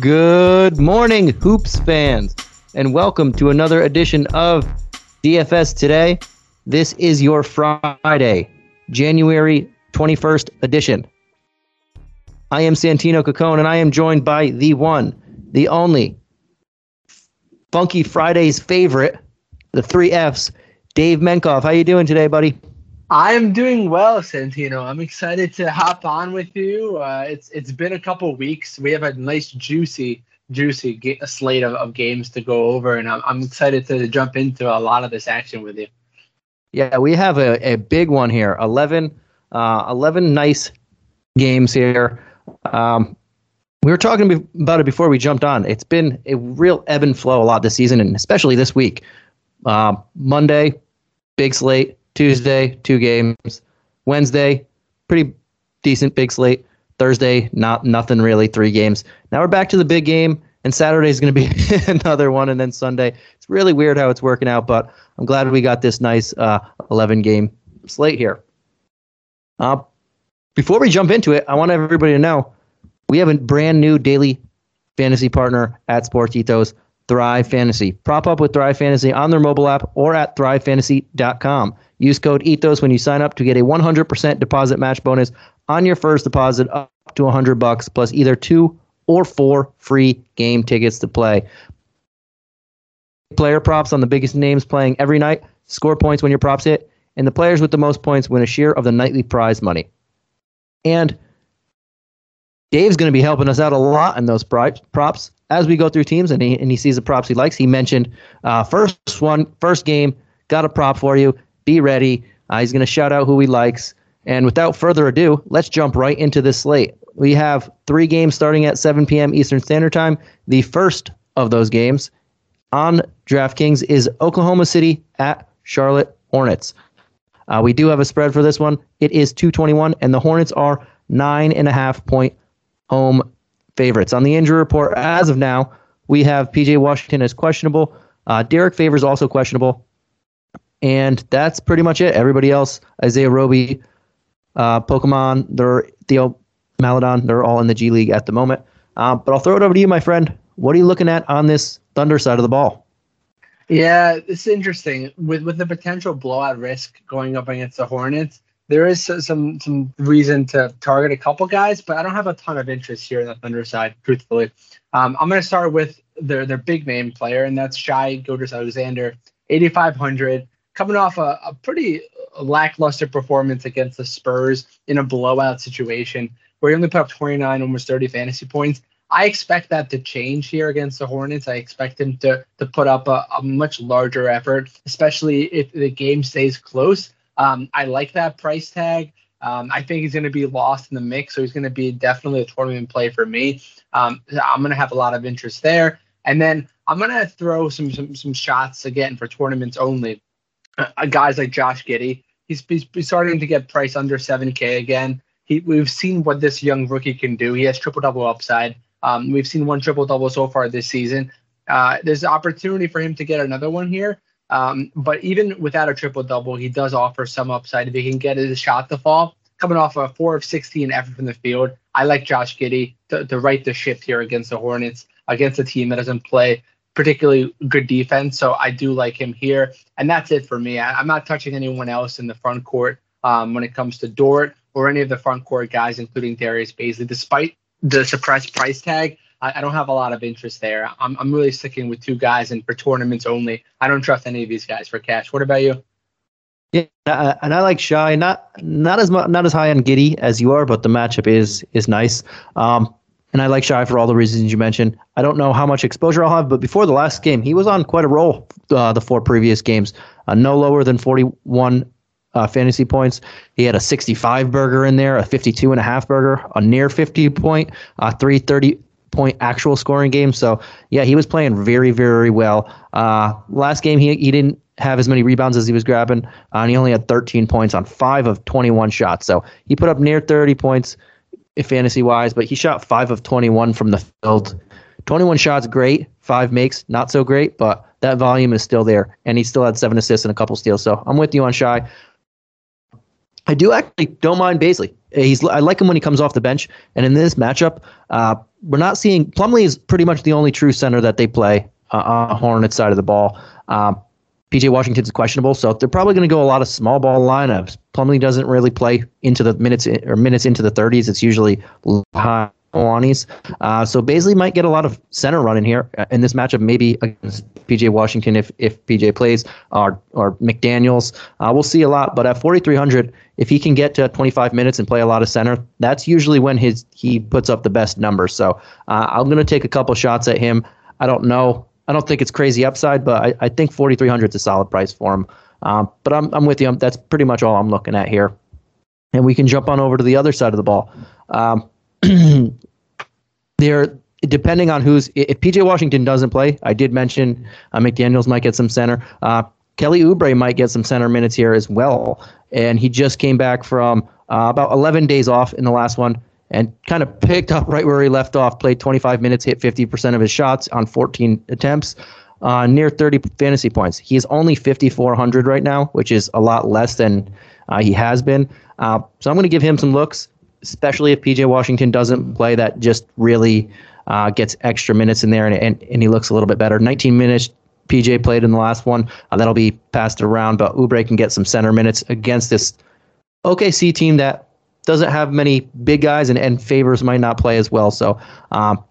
Good morning, Hoops fans, and welcome to another edition of DFS Today. This is your Friday, January 21st edition. I am Santino Cacone, and I am joined by the one, the only, Funky Friday's favorite, the three F's, Dave Menkoff. How you doing today, buddy? I am doing well, Santino. I'm excited to hop on with you. Uh, it's it's been a couple weeks. We have a nice juicy juicy slate of, of games to go over, and I'm I'm excited to jump into a lot of this action with you. Yeah, we have a, a big one here. 11, uh, 11 nice games here. Um, we were talking about it before we jumped on. It's been a real ebb and flow a lot this season, and especially this week. Uh, Monday, big slate. Tuesday, two games. Wednesday, pretty decent big slate. Thursday, not nothing really, three games. Now we're back to the big game, and Saturday is going to be another one, and then Sunday. It's really weird how it's working out, but I'm glad we got this nice uh, 11 game slate here. Uh, before we jump into it, I want everybody to know we have a brand new daily fantasy partner at Sports Ethos, Thrive Fantasy. Prop up with Thrive Fantasy on their mobile app or at thrivefantasy.com. Use code ETHOS when you sign up to get a 100% deposit match bonus on your first deposit up to 100 bucks plus either two or four free game tickets to play. Player props on the biggest names playing every night, score points when your props hit, and the players with the most points win a share of the nightly prize money. And Dave's going to be helping us out a lot in those props as we go through teams, and he and he sees the props he likes. He mentioned uh, first one, first game, got a prop for you. Be ready. Uh, he's going to shout out who he likes. And without further ado, let's jump right into this slate. We have three games starting at 7 p.m. Eastern Standard Time. The first of those games on DraftKings is Oklahoma City at Charlotte Hornets. Uh, we do have a spread for this one. It is 221, and the Hornets are nine and a half point home favorites. On the injury report, as of now, we have PJ Washington as questionable. Uh, Derrick Favors also questionable. And that's pretty much it. Everybody else, Isaiah Roby, uh, Pokemon, they're Theo Maledon, they're all in the G League at the moment. Uh, but I'll throw it over to you, my friend. What are you looking at on this Thunder side of the ball? Yeah, it's interesting with with the potential blowout risk going up against the Hornets. There is some some reason to target a couple guys, but I don't have a ton of interest here in the Thunder side, truthfully. Um, I'm going to start with their their big name player, and that's Shai Gilgeous-Alexander, 8,500, coming off a, a pretty lackluster performance against the Spurs in a blowout situation where he only put up 29, almost 30 fantasy points. I expect that to change here against the Hornets. I expect him to to put up a, a much larger effort, especially if the game stays close. Um, I like that price tag. Um, I think he's going to be lost in the mix, so he's going to be definitely a tournament play for me. Um, I'm going to have a lot of interest there, and then I'm going to throw some, some some shots again for tournaments only. Uh, guys like Josh Giddey, he's, he's starting to get priced under 7K again. He, we've seen what this young rookie can do. He has triple double upside. Um, we've seen one triple double so far this season. Uh, there's opportunity for him to get another one here. Um, but even without a triple double, he does offer some upside if he can get his shot to fall. Coming off a four of 16 effort from the field, I like Josh Giddey to, to right the ship here against the Hornets, against a team that doesn't play particularly good defense. So I do like him here. And that's it for me. I, am not touching anyone else in the front court um, when it comes to Dort or any of the front court guys, including Darius Bazley, despite the suppressed price tag. I, I, don't have a lot of interest there. I'm, I'm really sticking with two guys, and for tournaments only, I don't trust any of these guys for cash. What about you? Yeah, and I like Shai. Not not as not as high on Giddey as you are, but the matchup is is nice. Um, and I like Shai for all the reasons you mentioned. I don't know how much exposure I'll have, but before the last game, he was on quite a roll. Uh, the four previous games, uh, no lower than 41 uh, fantasy points. He had a 65 burger in there, a 52 and a half burger, a near 50 point, uh, 330 point actual scoring game. So yeah, he was playing very, very well. Uh, last game he he didn't have as many rebounds as he was grabbing, uh, and he only had 13 points on five of 21 shots. So he put up near 30 points fantasy wise, but he shot five of 21 from the field. 21 shots, great. Five makes, not so great, but that volume is still there, and he still had seven assists and a couple steals. So I'm with you on Shai. I do actually don't mind Bazley. he's I like him when he comes off the bench. And in this matchup, uh, we're not seeing Plumlee is pretty much the only true center that they play uh, on Hornets side of the ball. Um, PJ Washington's questionable, so they're probably going to go a lot of small ball lineups. Plumlee doesn't really play into the minutes or minutes into the 30s. It's usually high. Uh, so Bazley might get a lot of center run in here uh, in this matchup, maybe against PJ Washington if, if PJ plays, or, or McDaniels. Uh, we'll see a lot, but at 4,300, if he can get to 25 minutes and play a lot of center, that's usually when his he puts up the best numbers. So uh, I'm going to take a couple shots at him. I don't know. I don't think it's crazy upside, but I, I think 4,300 is a solid price for him. Um, but I'm, I'm with you. That's pretty much all I'm looking at here. And we can jump on over to the other side of the ball. Um, they're depending on who's if PJ Washington doesn't play, I did mention uh, McDaniel's might get some center. Uh, Kelly Oubre might get some center minutes here as well, and he just came back from uh, about 11 days off in the last one and kind of picked up right where he left off. Played 25 minutes, hit 50% of his shots on 14 attempts. Uh, near 30 fantasy points. He is only 5,400 right now, which is a lot less than uh, he has been. Uh, so I'm going to give him some looks especially if PJ Washington doesn't play, that just really uh, gets extra minutes in there and, and, and he looks a little bit better. 19 minutes PJ played in the last one. Uh, that'll be passed around, but Oubre can get some center minutes against this OKC team that doesn't have many big guys and, and favors might not play as well. So um,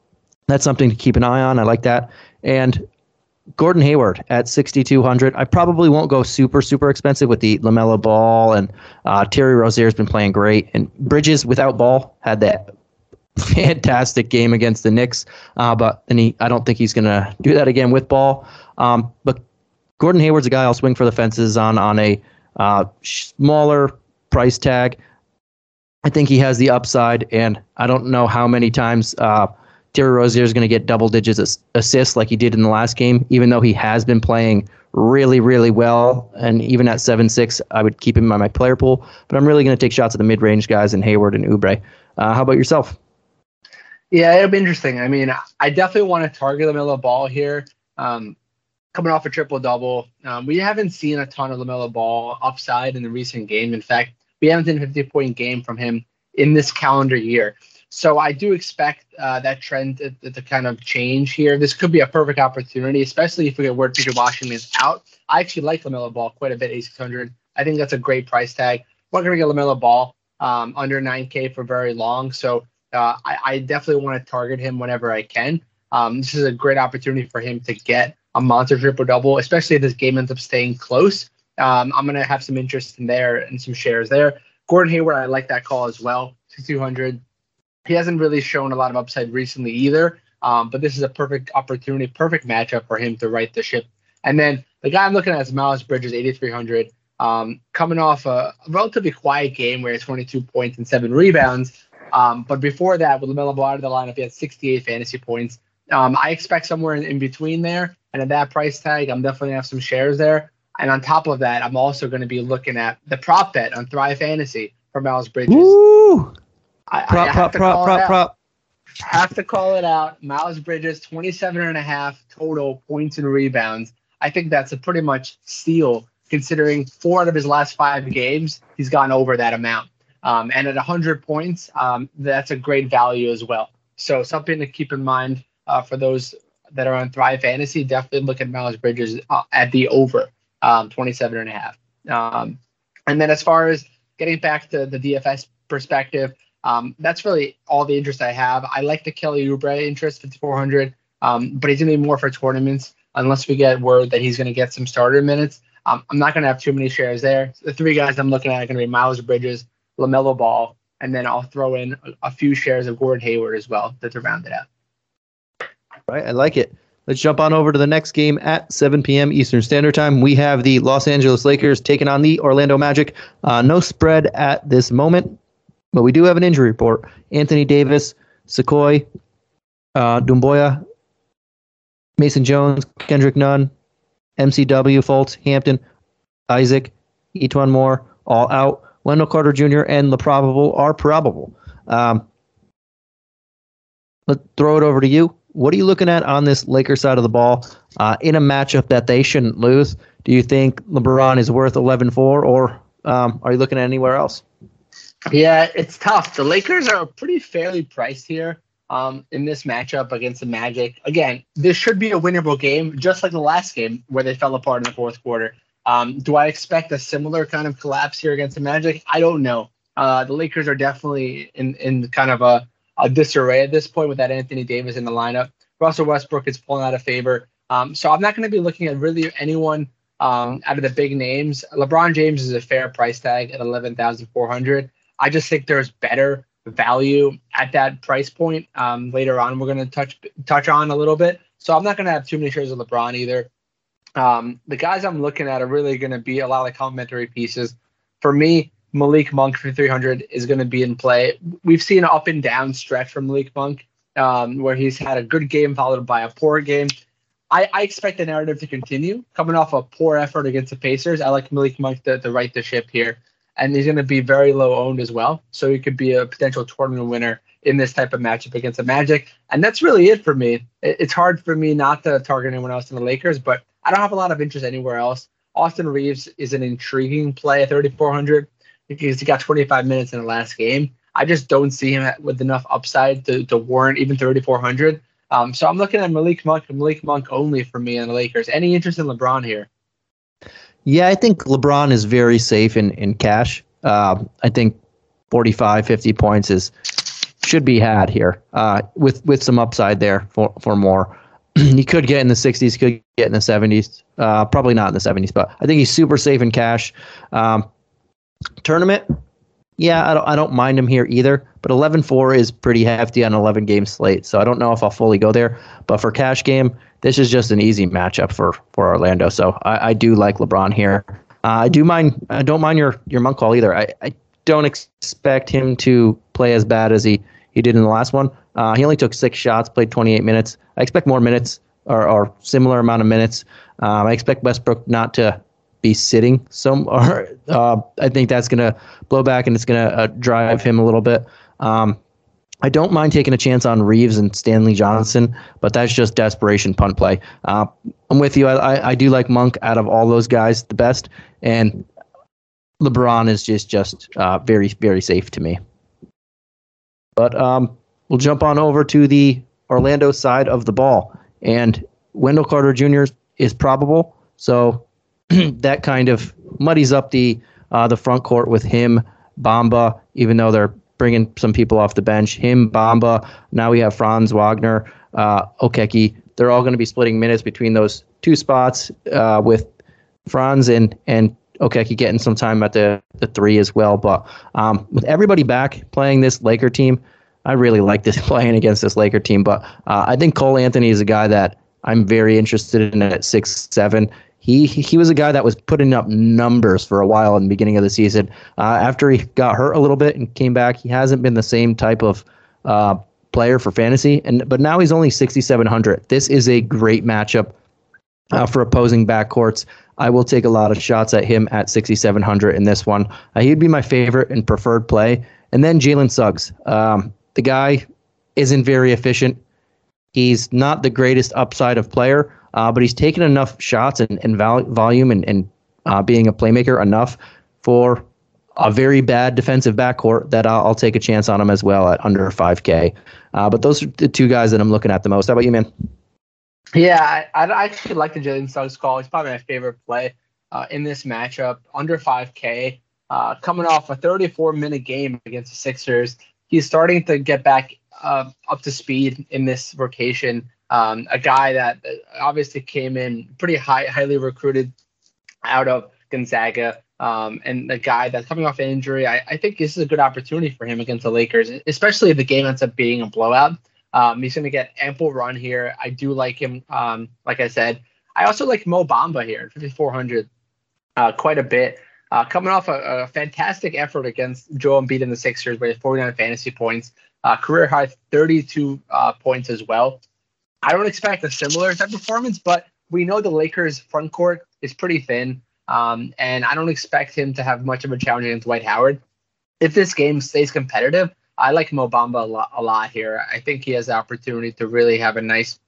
that's something to keep an eye on. I like that. And Gordon Hayward at 6,200. I probably won't go super, super expensive with the LaMelo Ball, and uh, Terry Rozier's been playing great. And Bridges without ball had that fantastic game against the Knicks, uh, but and he, I don't think he's going to do that again with ball. Um, but Gordon Hayward's a guy I'll swing for the fences on on a uh, smaller price tag. I think he has the upside, and I don't know how many times uh, Terry Rozier is going to get double digits assists like he did in the last game, even though he has been playing really, really well. And even at 7 6, I would keep him on my player pool. But I'm really going to take shots at the mid range guys in Hayward and Oubre. Uh, how about yourself? Yeah, it'll be interesting. I mean, I definitely want to target the LaMelo Ball here. Um, coming off a triple double, um, we haven't seen a ton of LaMelo Ball upside in the recent game. In fact, we haven't seen a 50 point game from him in this calendar year. So I do expect uh, that trend to, to, kind of change here. This could be a perfect opportunity, especially if we get word Peter Washington is out. I actually like LaMelo Ball quite a bit, 8600. I think that's a great price tag. We're going to get LaMelo Ball um, under 9K for very long. So uh, I, I, definitely want to target him whenever I can. Um, this is a great opportunity for him to get a monster triple double, especially if this game ends up staying close. Um, I'm going to have some interest in there and some shares there. Gordon Hayward, I like that call as well. 200 he hasn't really shown a lot of upside recently either. Um, but this is a perfect opportunity, perfect matchup for him to right the ship. And then the guy I'm looking at is Miles Bridges, 8,300, um, coming off a, relatively quiet game where he had 22 points and seven rebounds. Um, but before that, with LaMelo out of the lineup, he had 68 fantasy points. Um, I expect somewhere in, in between there. And at that price tag, I'm definitely going to have some shares there. And on top of that, I'm also going to be looking at the prop bet on Thrive Fantasy for Miles Bridges. Woo! I, prop, I prop, prop, prop, prop. Have to call it out. Miles Bridges, 27 and a half total points and rebounds. I think that's a pretty much steal considering four out of his last five games, he's gone over that amount. Um, and at 100 points, um, that's a great value as well. So something to keep in mind uh, for those that are on Thrive Fantasy. Definitely look at Miles Bridges uh, at the over um, 27 and a half. Um, and then as far as getting back to the DFS perspective, um, that's really all the interest I have. I like the Kelly Oubre interest, 5400, um, but he's going to be more for tournaments unless we get word that he's going to get some starter minutes. Um, I'm not going to have too many shares there. The three guys I'm looking at are going to be Miles Bridges, LaMelo Ball, and then I'll throw in a, few shares of Gordon Hayward as well to, to round it out. Right, I like it. Let's jump on over to the next game at 7 p.m. Eastern Standard Time. We have the Los Angeles Lakers taking on the Orlando Magic. Uh, no spread at this moment. But we do have an injury report. Anthony Davis, Sekou, uh, Doumbouya, Mason Jones, Kendrick Nunn, MCW, Fultz, Hampton, Isaac, E'Twaun Moore, all out. Wendell Carter Jr. and the probable are probable. Um, let's throw it over to you. What are you looking at on this Lakers side of the ball uh, in a matchup that they shouldn't lose? Do you think LeBron is worth 11-4, or um, are you looking at anywhere else? Yeah, it's tough. The Lakers are pretty fairly priced here um, in this matchup against the Magic. Again, this should be a winnable game, just like the last game where they fell apart in the fourth quarter. Um, do I expect a similar kind of collapse here against the Magic? I don't know. Uh, the Lakers are definitely in, in kind of a, a disarray at this point with that Anthony Davis in the lineup. Russell Westbrook is pulling out of favor. Um, so I'm not going to be looking at really anyone um, out of the big names. LeBron James is a fair price tag at 11,400. I just think there's better value at that price point. Um, later on, we're going to touch touch on a little bit. So I'm not going to have too many shares of LeBron either. Um, the guys I'm looking at are really going to be a lot of complementary pieces. For me, Malik Monk for 300 is going to be in play. We've seen an up and down stretch from Malik Monk um, where he's had a good game followed by a poor game. I, I, expect the narrative to continue. Coming off a poor effort against the Pacers, I like Malik Monk to, to right the ship here and he's going to be very low owned as well. So he could be a potential tournament winner in this type of matchup against the Magic. And that's really it for me. It's hard for me not to target anyone else in the Lakers, but I don't have a lot of interest anywhere else. Austin Reaves is an intriguing play at 3,400 because he got 25 minutes in the last game. I just don't see him with enough upside to, to warrant even 3,400. Um, so I'm looking at Malik Monk and Malik Monk only for me in the Lakers. Any interest in LeBron here? Yeah, I think LeBron is very safe in, in cash. Uh, I think 45, 50 points is should be had here uh, with with some upside there for, for more. he could get in the 60s, could get in the 70s. Uh, probably not in the 70s, but I think he's super safe in cash. Um, tournament, yeah, I don't, I don't mind him here either. But 11-4 is pretty hefty on an 11 game slate, so I don't know if I'll fully go there. But for cash game, this is just an easy matchup for for Orlando. So I, I do like LeBron here. Uh, I do mind. I don't mind your your monk call either. I, I don't expect him to play as bad as he he did in the last one. Uh, he only took six shots, played 28 minutes. I expect more minutes or, or similar amount of minutes. Um, I expect Westbrook not to be sitting some. Or uh, I think that's going to blow back and it's going to uh, drive him a little bit. Um, I don't mind taking a chance on Reaves and Stanley Johnson, but that's just desperation punt play. Uh, I'm with you. I, I, I, do like Monk out of all those guys the best, and LeBron is just just uh, very very safe to me. But um, we'll jump on over to the Orlando side of the ball, and Wendell Carter Jr. is probable, so that kind of muddies up the uh, the front court with him, Bamba, even though they're bringing some people off the bench. Him, Bamba. Now we have Franz Wagner, uh, Okeke. They're all going to be splitting minutes between those two spots uh, with Franz and and Okeke getting some time at the, the three as well. But um, with everybody back playing this Laker team, I really like this playing against this Laker team. But uh, I think Cole Anthony is a guy that I'm very interested in at six seven he he was a guy that was putting up numbers for a while in the beginning of the season. Uh, after he got hurt a little bit and came back, he hasn't been the same type of uh, player for fantasy. And but now he's only 6,700. This is a great matchup uh, for opposing backcourts. I will take a lot of shots at him at 6,700 in this one. Uh, he'd be my favorite and preferred play. And then Jalen Suggs. Um, the guy isn't very efficient. He's not the greatest upside of player, uh, but he's taken enough shots and, and vol- volume and, and uh, being a playmaker enough for a very bad defensive backcourt that I'll, I'll, take a chance on him as well at under 5K. Uh, but those are the two guys that I'm looking at the most. How about you, man? Yeah, I, I actually like the Jalen Suggs call. He's probably my favorite play uh, in this matchup. Under 5K, uh, coming off a 34 minute game against the Sixers. He's starting to get back uh, up to speed in this rotation. Um, a guy that obviously came in pretty high, highly recruited out of Gonzaga, um, and a guy that's coming off an injury. I, I, think this is a good opportunity for him against the Lakers, especially if the game ends up being a blowout. Um, he's going to get ample run here. I do like him. Um, like I said, I also like Mo Bamba here, 5400, uh, quite a bit. Uh, coming off a, a, fantastic effort against Joel Embiid in the Sixers with 49 fantasy points, uh, career high 32 uh, points as well. I don't expect a similar type performance, but we know the Lakers' front court is pretty thin, um, and I don't expect him to have much of a challenge against Dwight Howard. If this game stays competitive, I like Mo Bamba a lot, a lot here. I think he has the opportunity to really have a nice,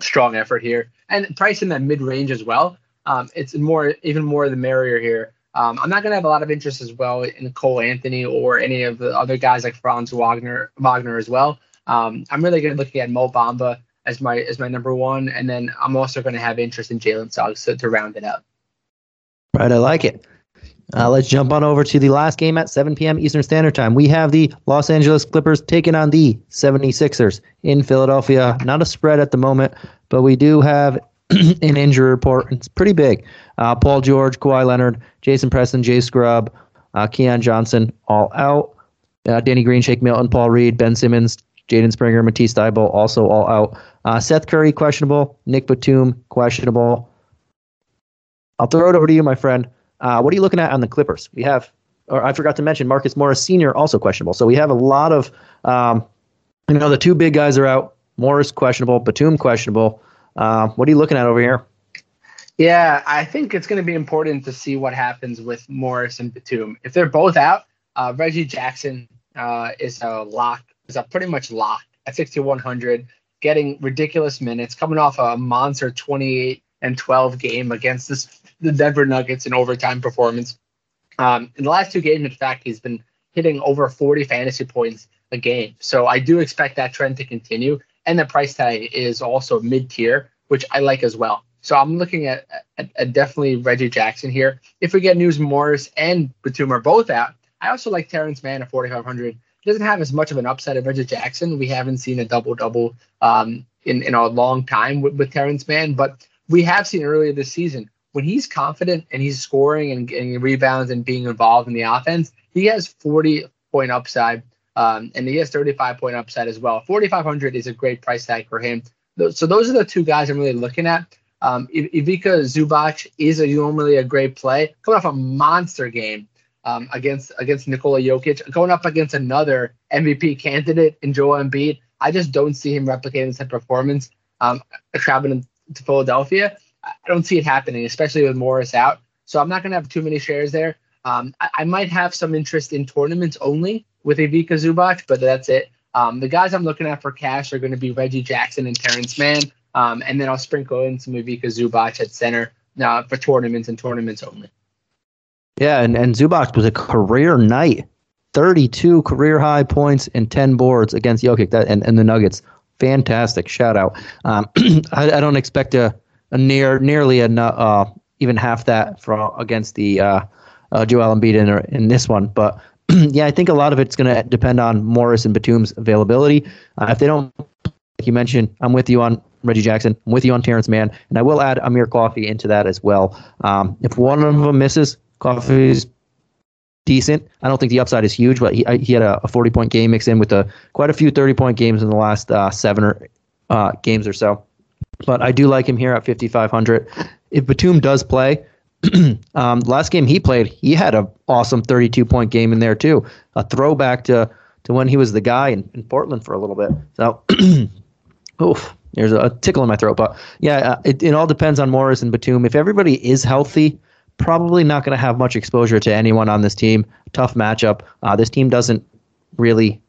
strong effort here, and price in that mid range as well. Um, it's more, even more the merrier here. Um, I'm not going to have a lot of interest as well in Cole Anthony or any of the other guys like Franz Wagner, Wagner as well. Um, I'm really going to look at Mo Bamba as my as my number one, and then I'm also going to have interest in Jalen Suggs to, to round it up. Right, I like it. Uh, let's jump on over to the last game at 7 p.m. Eastern Standard Time. We have the Los Angeles Clippers taking on the 76ers in Philadelphia. Not a spread at the moment, but we do have an injury report. It's pretty big. Uh, Paul George, Kawhi Leonard, Jason Preston, Jay Scrubb, uh, Keon Johnson, all out. Uh, Danny Green, Shake Milton, Paul Reed, Ben Simmons, Jaden Springer, Matisse Thybulle, also all out. Uh, Seth Curry, questionable. Nick Batum, questionable. I'll throw it over to you, my friend. Uh, what are you looking at on the Clippers? We have, or I forgot to mention, Marcus Morris Sr. also questionable. So we have a lot of, um, you know, the two big guys are out. Morris questionable, Batum questionable. Uh, what are you looking at over here? Yeah, I think it's going to be important to see what happens with Morris and Batum. If they're both out, uh, Reggie Jackson uh, is a lock, is a pretty much lock at 6,100, getting ridiculous minutes, coming off a monster 28 and 12 game against this, the Denver Nuggets in overtime performance. Um, in the last two games, in fact, he's been hitting over 40 fantasy points a game. So I do expect that trend to continue. And the price tag is also mid tier, which I like as well. So I'm looking at, at, at, definitely Reggie Jackson here. If we get news Morris and Batum are both out, I also like Terrence Mann at 4,500. Doesn't have as much of an upside as Reggie Jackson. We haven't seen a double double um, in, in a long time with, with Terrence Mann, but we have seen earlier this season when he's confident and he's scoring and getting rebounds and being involved in the offense, he has 40 point upside. Um, and he has 35 point upside as well. 4,500 is a great price tag for him. So those are the two guys I'm really looking at. Um, Ivica Zubac is a, normally a great play, coming off a monster game um, against against Nikola Jokic, going up against another MVP candidate in Joel Embiid. I just don't see him replicating of performance. Um, traveling to Philadelphia, I don't see it happening, especially with Morris out. So I'm not going to have too many shares there. Um, I, I, might have some interest in tournaments only with Ivica Zubac, but that's it. Um, the guys I'm looking at for cash are going to be Reggie Jackson and Terrence Mann. Um, and then I'll sprinkle in some Ivica Zubac at center uh, for tournaments and tournaments only. Yeah, and, and Zubac was a career night. 32 career high points and 10 boards against Jokic that, and, and the Nuggets. Fantastic. Shout out. Um, I, I, don't expect a, a near nearly a, uh, even half that for against the uh, uh, Joel Embiid in, in this one. But yeah, I think a lot of it's going to depend on Morris and Batum's availability. Uh, if they don't, like you mentioned, I'm with you on Reggie Jackson. I'm with you on Terrence Mann, and I will add Amir Coffey into that as well. Um, if one of them misses, Coffey's decent. I don't think the upside is huge, but he he had a, a 40 point game mixed in with a quite a few 30 point games in the last uh, seven or uh, games or so. But I do like him here at 5500. If Batum does play, um, last game he played, he had an awesome 32 point game in there too. A throwback to to when he was the guy in, in Portland for a little bit. So, oof, there's a tickle in my throat. But yeah, uh, it, it all depends on Morris and Batum. If everybody is healthy, probably not going to have much exposure to anyone on this team. Tough matchup. Uh, this team doesn't really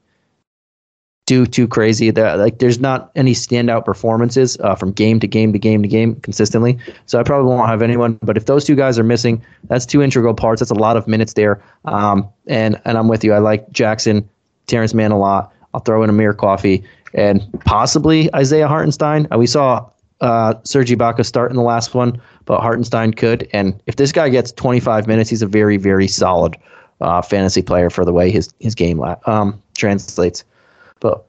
do too crazy. Like, there's not any standout performances uh, from game to game to game to game consistently. So I probably won't have anyone. But if those two guys are missing, that's two integral parts. That's a lot of minutes there. Um, and and I'm with you. I like Jackson, Terrence Mann a lot. I'll throw in Amir Coffey and possibly Isaiah Hartenstein. Uh, we saw uh, Serge Ibaka start in the last one, but Hartenstein could. And if this guy gets 25 minutes, he's a very, very solid uh, fantasy player for the way his his game um, translates. But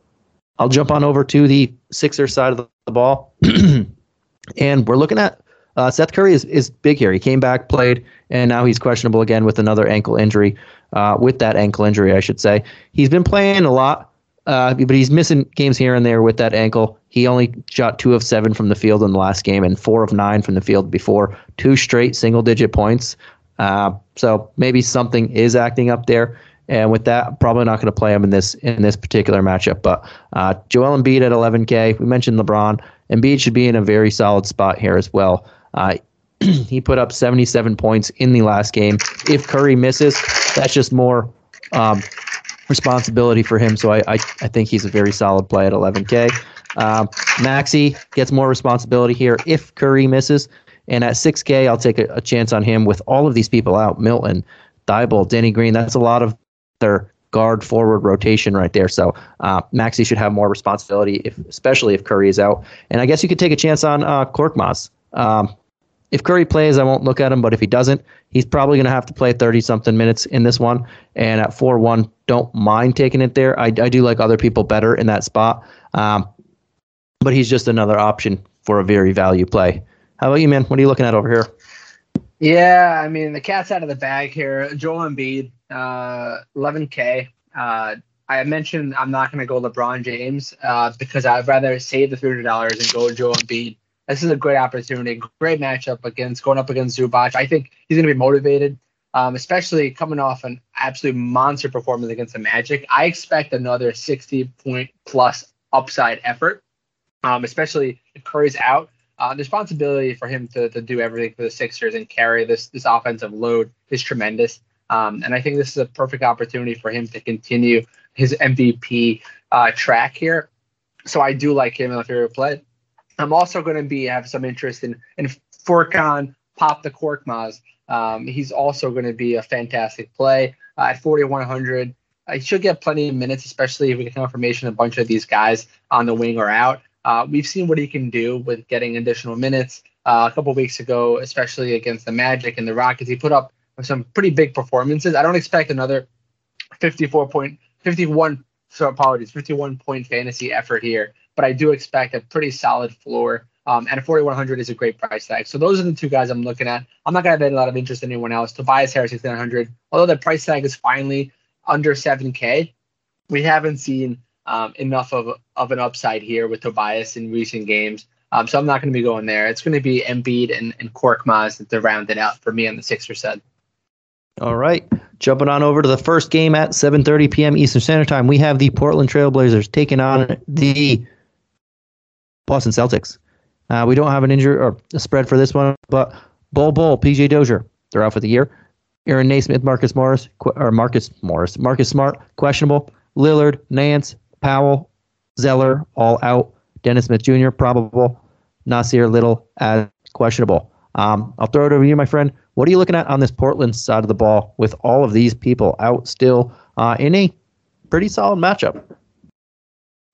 I'll jump on over to the Sixer side of the, ball, and we're looking at uh, Seth Curry is, is big here. He came back, played, and now he's questionable again with another ankle injury. Uh, with that ankle injury, I should say, he's been playing a lot, uh, but he's missing games here and there with that ankle. He only shot two of seven from the field in the last game and four of nine from the field before. Two straight single digit points. Uh, so maybe something is acting up there. And with that, probably not going to play him in this in this particular matchup. But uh, Joel Embiid at 11K. We mentioned LeBron. Embiid should be in a very solid spot here as well. Uh, he put up 77 points in the last game. If Curry misses, that's just more um, responsibility for him. So I, I, I think he's a very solid play at 11K. Um, Maxey gets more responsibility here if Curry misses. And at 6K, I'll take a, a chance on him with all of these people out Milton, Thybulle, Denny Green. That's a lot of their guard forward rotation right there. So uh, Maxey should have more responsibility, if especially if Curry is out. And I guess you could take a chance on uh, Korkmaz. Um, if Curry plays, I won't look at him, but if he doesn't, he's probably going to have to play 30 something minutes in this one. And at 4 1, don't mind taking it there. I, I do like other people better in that spot. Um, but he's just another option for a very value play. How about you, man? What are you looking at over here? Yeah, I mean the cat's out of the bag here. Joel Embiid, uh, 11k. Uh, I mentioned I'm not going to go LeBron James uh, because I'd rather save the three hundred dollars and go Joel Embiid. This is a great opportunity, great matchup against going up against Zubac. I think he's going to be motivated, um, especially coming off an absolute monster performance against the Magic. I expect another 60 point plus upside effort, um, especially if Curry's out. Uh, the responsibility for him to, to do everything for the Sixers and carry this this offensive load is tremendous. Um, and I think this is a perfect opportunity for him to continue his MVP uh, track here. So I do like him in the favorite play. I'm also going to be have some interest in in Furkan Pop the Korkmaz. Um, he's also going to be a fantastic play uh, at 4100. He should get plenty of minutes, especially if we get confirmation a bunch of these guys on the wing or out. Uh, we've seen what he can do with getting additional minutes. Uh, a couple weeks ago, especially against the Magic and the Rockets, he put up some pretty big performances. I don't expect another 54 point, 51, so apologies, 51 point fantasy effort here, but I do expect a pretty solid floor. Um, and 4100 is a great price tag. So those are the two guys I'm looking at. I'm not going to have a lot of interest in anyone else. Tobias Harris 6900, although the price tag is finally under 7K, we haven't seen um, enough of, of an upside here with Tobias in recent games. Um, so I'm not going to be going there. It's going to be Embiid and, and Korkmaz to round it out for me on the Sixers side. All right. Jumping on over to the first game at 7:30 p.m. Eastern Standard Time, we have the Portland Trailblazers taking on the Boston Celtics. Uh, we don't have an injury or a spread for this one, but Bol Bol, PJ Dozier, they're out for the year. Aaron Nesmith, Marcus Morris, or Marcus Morris, Marcus Smart, questionable. Lillard, Nance, Powell, Zeller, all out. Dennis Smith Jr., probable. Nassir Little, as questionable. Um, I'll throw it over to you, my friend. What are you looking at on this Portland side of the ball with all of these people out still uh, in a pretty solid matchup?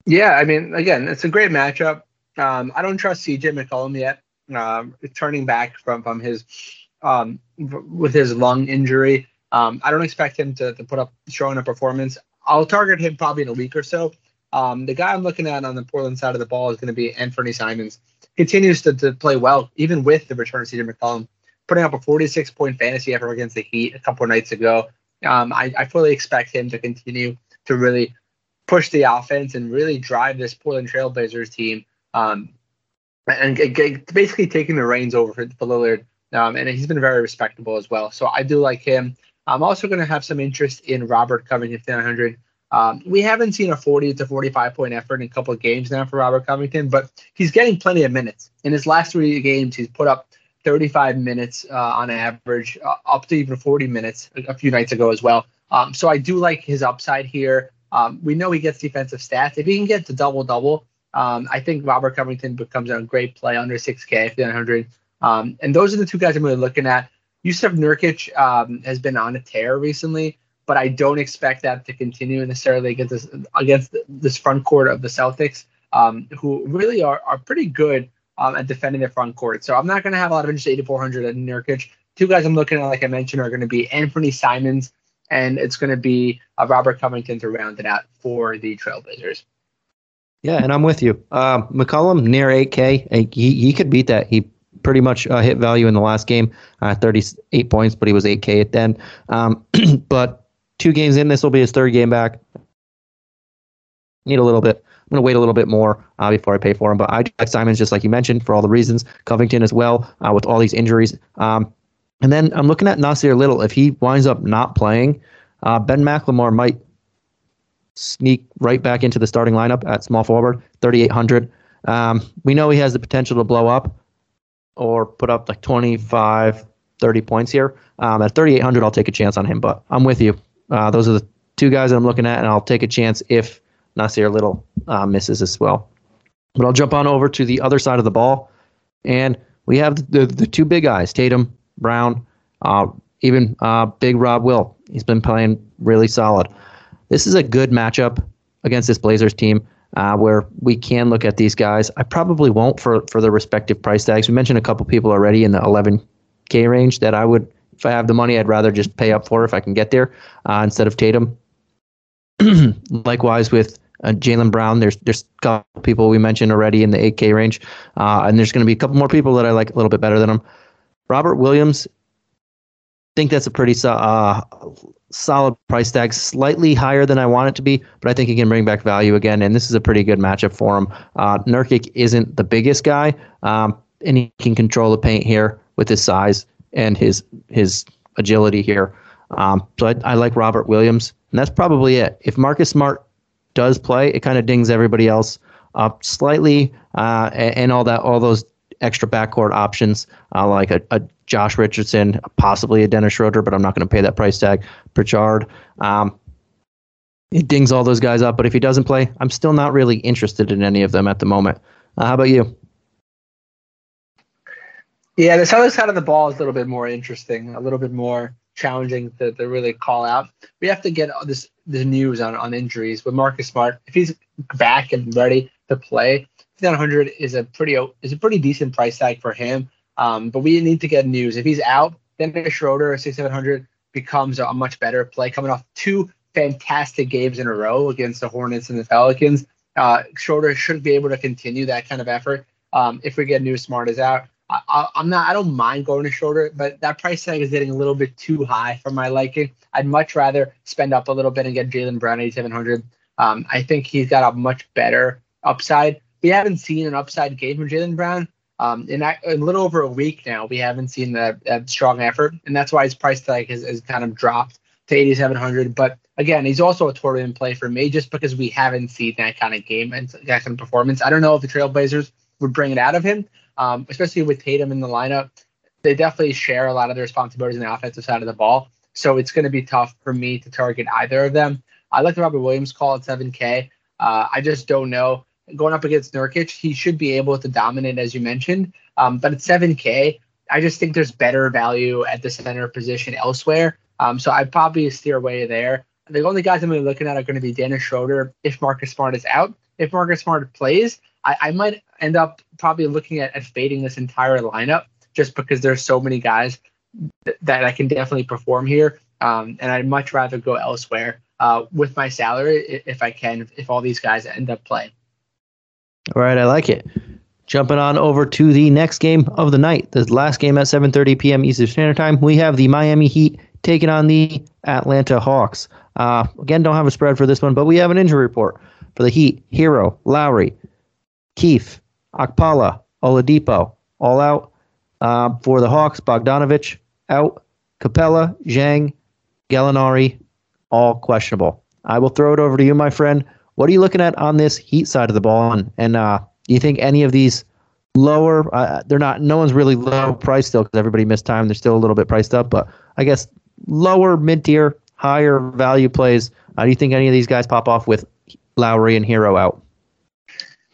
Yeah, I mean, again, it's a great matchup. Um, I don't trust CJ McCollum yet. Um, turning back from from his um, with his lung injury, um, I don't expect him to, to put up showing a performance. I'll target him probably in a week or so. Um, the guy I'm looking at on the Portland side of the ball is going to be Anthony Simons. Continues to, to play well, even with the return of CJ McCollum, putting up a 46 point fantasy effort against the Heat a couple nights ago. I, I fully expect him to continue to really push the offense and really drive this Portland Trailblazers team um, and g- basically taking the reins over for, for Lillard. Um, and he's been very respectable as well. So I do like him. I'm also going to have some interest in Robert Covington 900. Um, we haven't seen a 40 to 45 point effort in a couple of games now for Robert Covington, but he's getting plenty of minutes. In his last three games, he's put up 35 minutes uh, on average, uh, up to even 40 minutes a, a few nights ago as well. Um, so I do like his upside here. Um, we know he gets defensive stats. If he can get to double double, um, I think Robert Covington becomes a great play under 6K, 900. Um, and those are the two guys I'm really looking at. Jusuf Nurkic um, has been on a tear recently, but I don't expect that to continue necessarily against this, against this front court of the Celtics, um, who really are, are pretty good um, at defending their front court. So I'm not going to have a lot of interest 8,400 at Nurkic. Two guys I'm looking at, like I mentioned, are going to be Anthony Simons, and it's going to be uh, Robert Covington to round it out for the Trailblazers. Yeah, and I'm with you. Um, McCollum near 8K. He, he could beat that. He pretty much uh, hit value in the last game, uh, 38 points, but he was 8K at then. Um, but two games in, this will be his third game back. Need a little bit. I'm going to wait a little bit more uh, before I pay for him. But I like Simons, just like you mentioned, for all the reasons. Covington as well, uh, with all these injuries. Um, and then I'm looking at Nassir Little. If he winds up not playing, uh, Ben McLemore might sneak right back into the starting lineup at small forward, 3,800. Um, we know he has the potential to blow up or put up like 25, 30 points here. Um, at 3,800, I'll take a chance on him, but I'm with you. Uh, those are the two guys that I'm looking at, and I'll take a chance if Nassir Little uh, misses as well. But I'll jump on over to the other side of the ball, and we have the, the two big guys, Tatum, Brown, uh, even uh, big Rob Will. He's been playing really solid. This is a good matchup against this Blazers team uh, where we can look at these guys. I probably won't for, for their respective price tags. We mentioned a couple people already in the 11K range that I would, if I have the money, I'd rather just pay up for if I can get there uh, instead of Tatum. Likewise with uh, Jaylen Brown, there's there's a couple people we mentioned already in the 8K range, uh, and there's going to be a couple more people that I like a little bit better than him. Robert Williams, think that's a pretty uh, solid price tag, slightly higher than I want it to be, but I think he can bring back value again, and this is a pretty good matchup for him. Uh, Nurkic isn't the biggest guy, um, and he can control the paint here with his size and his his agility here. Um, so I, I like Robert Williams, and that's probably it. If Marcus Smart does play, it kind of dings everybody else up slightly, uh, and, and all that, all those extra backcourt options uh, like a, a, Josh Richardson, possibly a Dennis Schroeder, but I'm not going to pay that price tag. Pritchard. Um, it dings all those guys up, but if he doesn't play, I'm still not really interested in any of them at the moment. Uh, how about you? Yeah, the other side of the ball is a little bit more interesting, a little bit more challenging to, to really call out. We have to get this the news on, on injuries with Marcus Smart. If he's back and ready to play, 100 is a pretty is a pretty decent price tag for him. Um, but we need to get news. If he's out, then Schroeder 6700 becomes a much better play. Coming off two fantastic games in a row against the Hornets and the Pelicans, uh, Schroeder should be able to continue that kind of effort. Um, if we get news, Smart is out. I, am not. I don't mind going to Schroeder, but that price tag is getting a little bit too high for my liking. I'd much rather spend up a little bit and get Jaylen Brown 8700. Um, I think he's got a much better upside we haven't seen an upside game from Jaylen Brown. Um, in, a, a little over a week now, we haven't seen that, that strong effort, and that's why his price tag has, has kind of dropped to 8,700. But again, he's also a tournament play for me just because we haven't seen that kind of game and that kind of performance. I don't know if the Trailblazers would bring it out of him, um, especially with Tatum in the lineup. They definitely share a lot of the responsibilities on the offensive side of the ball. So it's going to be tough for me to target either of them. I like the Robert Williams call at 7K. Uh, I just don't know going up against Nurkic, he should be able to dominate, as you mentioned. Um, but at 7K, I just think there's better value at the center position elsewhere. Um, so I'd probably steer away there. The only guys I'm going to be looking at are going to be Dennis Schroeder if Marcus Smart is out. If Marcus Smart plays, I, I might end up probably looking at, at fading this entire lineup just because there's so many guys th- that I can definitely perform here. Um, and I'd much rather go elsewhere uh, with my salary if I can, if all these guys end up playing. All right, I like it. Jumping on over to the next game of the night, the last game at 7:30 p.m. Eastern Standard Time, we have the Miami Heat taking on the Atlanta Hawks. Uh, again, don't have a spread for this one, but we have an injury report for the Heat. Herro, Lowry, Keith, Okpala, Oladipo, all out. Uh, for the Hawks, Bogdanovich out, Capela, Zhang, Gallinari, all questionable. I will throw it over to you, my friend. What are you looking at on this Heat side of the ball? And, and uh, do you think any of these lower, uh, they're not, no one's really low price still because everybody missed time. They're still a little bit priced up, but I guess lower, mid tier, higher value plays. Uh, do you think any of these guys pop off with Lowry and Herro out?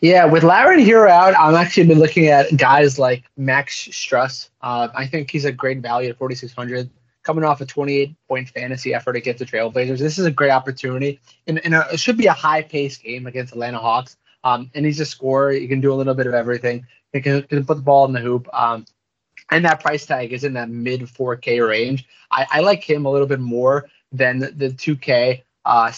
Yeah, with Lowry and Herro out, I'm actually been looking at guys like Max Strus. Uh, I think he's a great value at 4,600 coming off a 28 point fantasy effort against the Trailblazers. This is a great opportunity, and, and a, it should be a high paced game against Atlanta Hawks. Um, and he's a scorer. He can do a little bit of everything. He can, can put the ball in the hoop. Um, and that price tag is in that mid 4K range. I, I like him a little bit more than the 2K. Uh,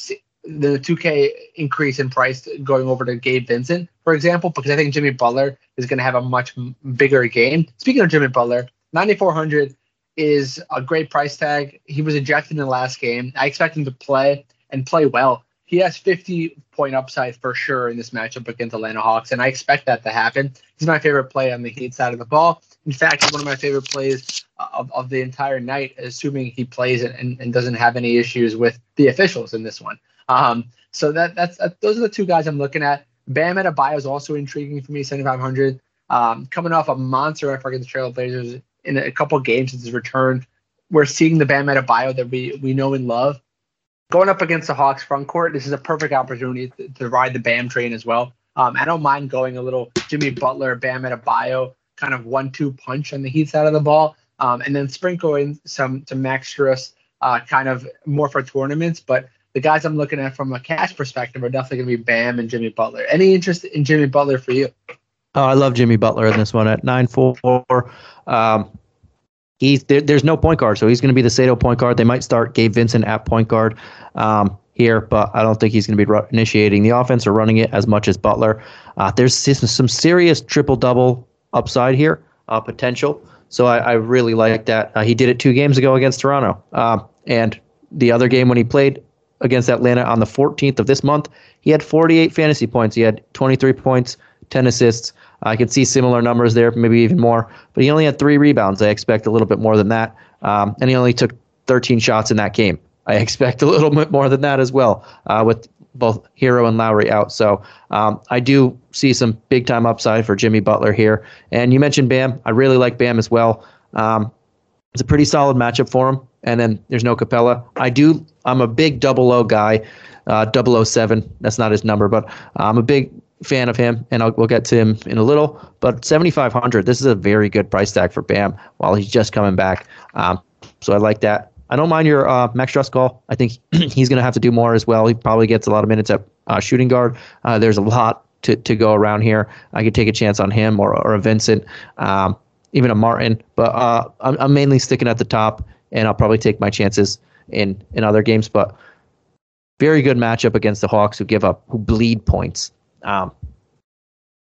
the 2K increase in price going over to Gabe Vincent, for example, because I think Jimmy Butler is going to have a much bigger game. Speaking of Jimmy Butler, 9,400 is a great price tag. He was ejected in the last game. I expect him to play and play well. He has 50 point upside for sure in this matchup against Atlanta Hawks, and I expect that to happen. He's my favorite play on the Heat side of the ball. In fact, one of my favorite plays of, of the entire night, assuming he plays and, and doesn't have any issues with the officials in this one. Um, so that that's that, those are the two guys I'm looking at. Bam Adebayo is also intriguing for me, 7,500. Um, coming off a monster effort against the Trailblazers in a couple games since his return. We're seeing the Bam Adebayo that we we know and love. Going up against the Hawks front court, this is a perfect opportunity to, to ride the Bam train as well. Um, I don't mind going a little Jimmy Butler, Bam Adebayo kind of one-two punch on the Heat side of the ball, um, and then sprinkle in some some Max Strus, uh, kind of more for tournaments. But the guys I'm looking at from a cash perspective are definitely going to be Bam and Jimmy Butler. Any interest in Jimmy Butler for you? Oh, I love Jimmy Butler in this one at nine four. Um, he's there, there's no point guard, so he's going to be the Sato point guard. They might start Gabe Vincent at point guard um, here, but I don't think he's going to be initiating the offense or running it as much as Butler. Uh, there's some serious triple double upside here, uh, potential. So I, I, really like that. Uh, he did it two games ago against Toronto, um, and the other game when he played against Atlanta on the 14th of this month, he had 48 fantasy points. He had 23 points, 10 assists. I could see similar numbers there, maybe even more. But he only had three rebounds. I expect a little bit more than that. Um, and he only took 13 shots in that game. I expect a little bit more than that as well, uh, with both Herro and Lowry out. So um, I do see some big time upside for Jimmy Butler here. And you mentioned Bam. I really like Bam as well. Um, it's a pretty solid matchup for him. And then there's no Capela. I do. I'm a big double O guy. Uh, 007. That's not his number, but I'm a big fan of him, and I'll, we'll get to him in a little. But 7,500, this is a very good price tag for Bam while he's just coming back. Um, so I like that. I don't mind your uh, Max call. I think he's going to have to do more as well. He probably gets a lot of minutes at uh, shooting guard. Uh, there's a lot to, to go around here. I could take a chance on him or, or a Vincent, um, even a Martin. But uh, I'm, I'm mainly sticking at the top, and I'll probably take my chances in, in other games. But very good matchup against the Hawks who give up, who bleed points. Um,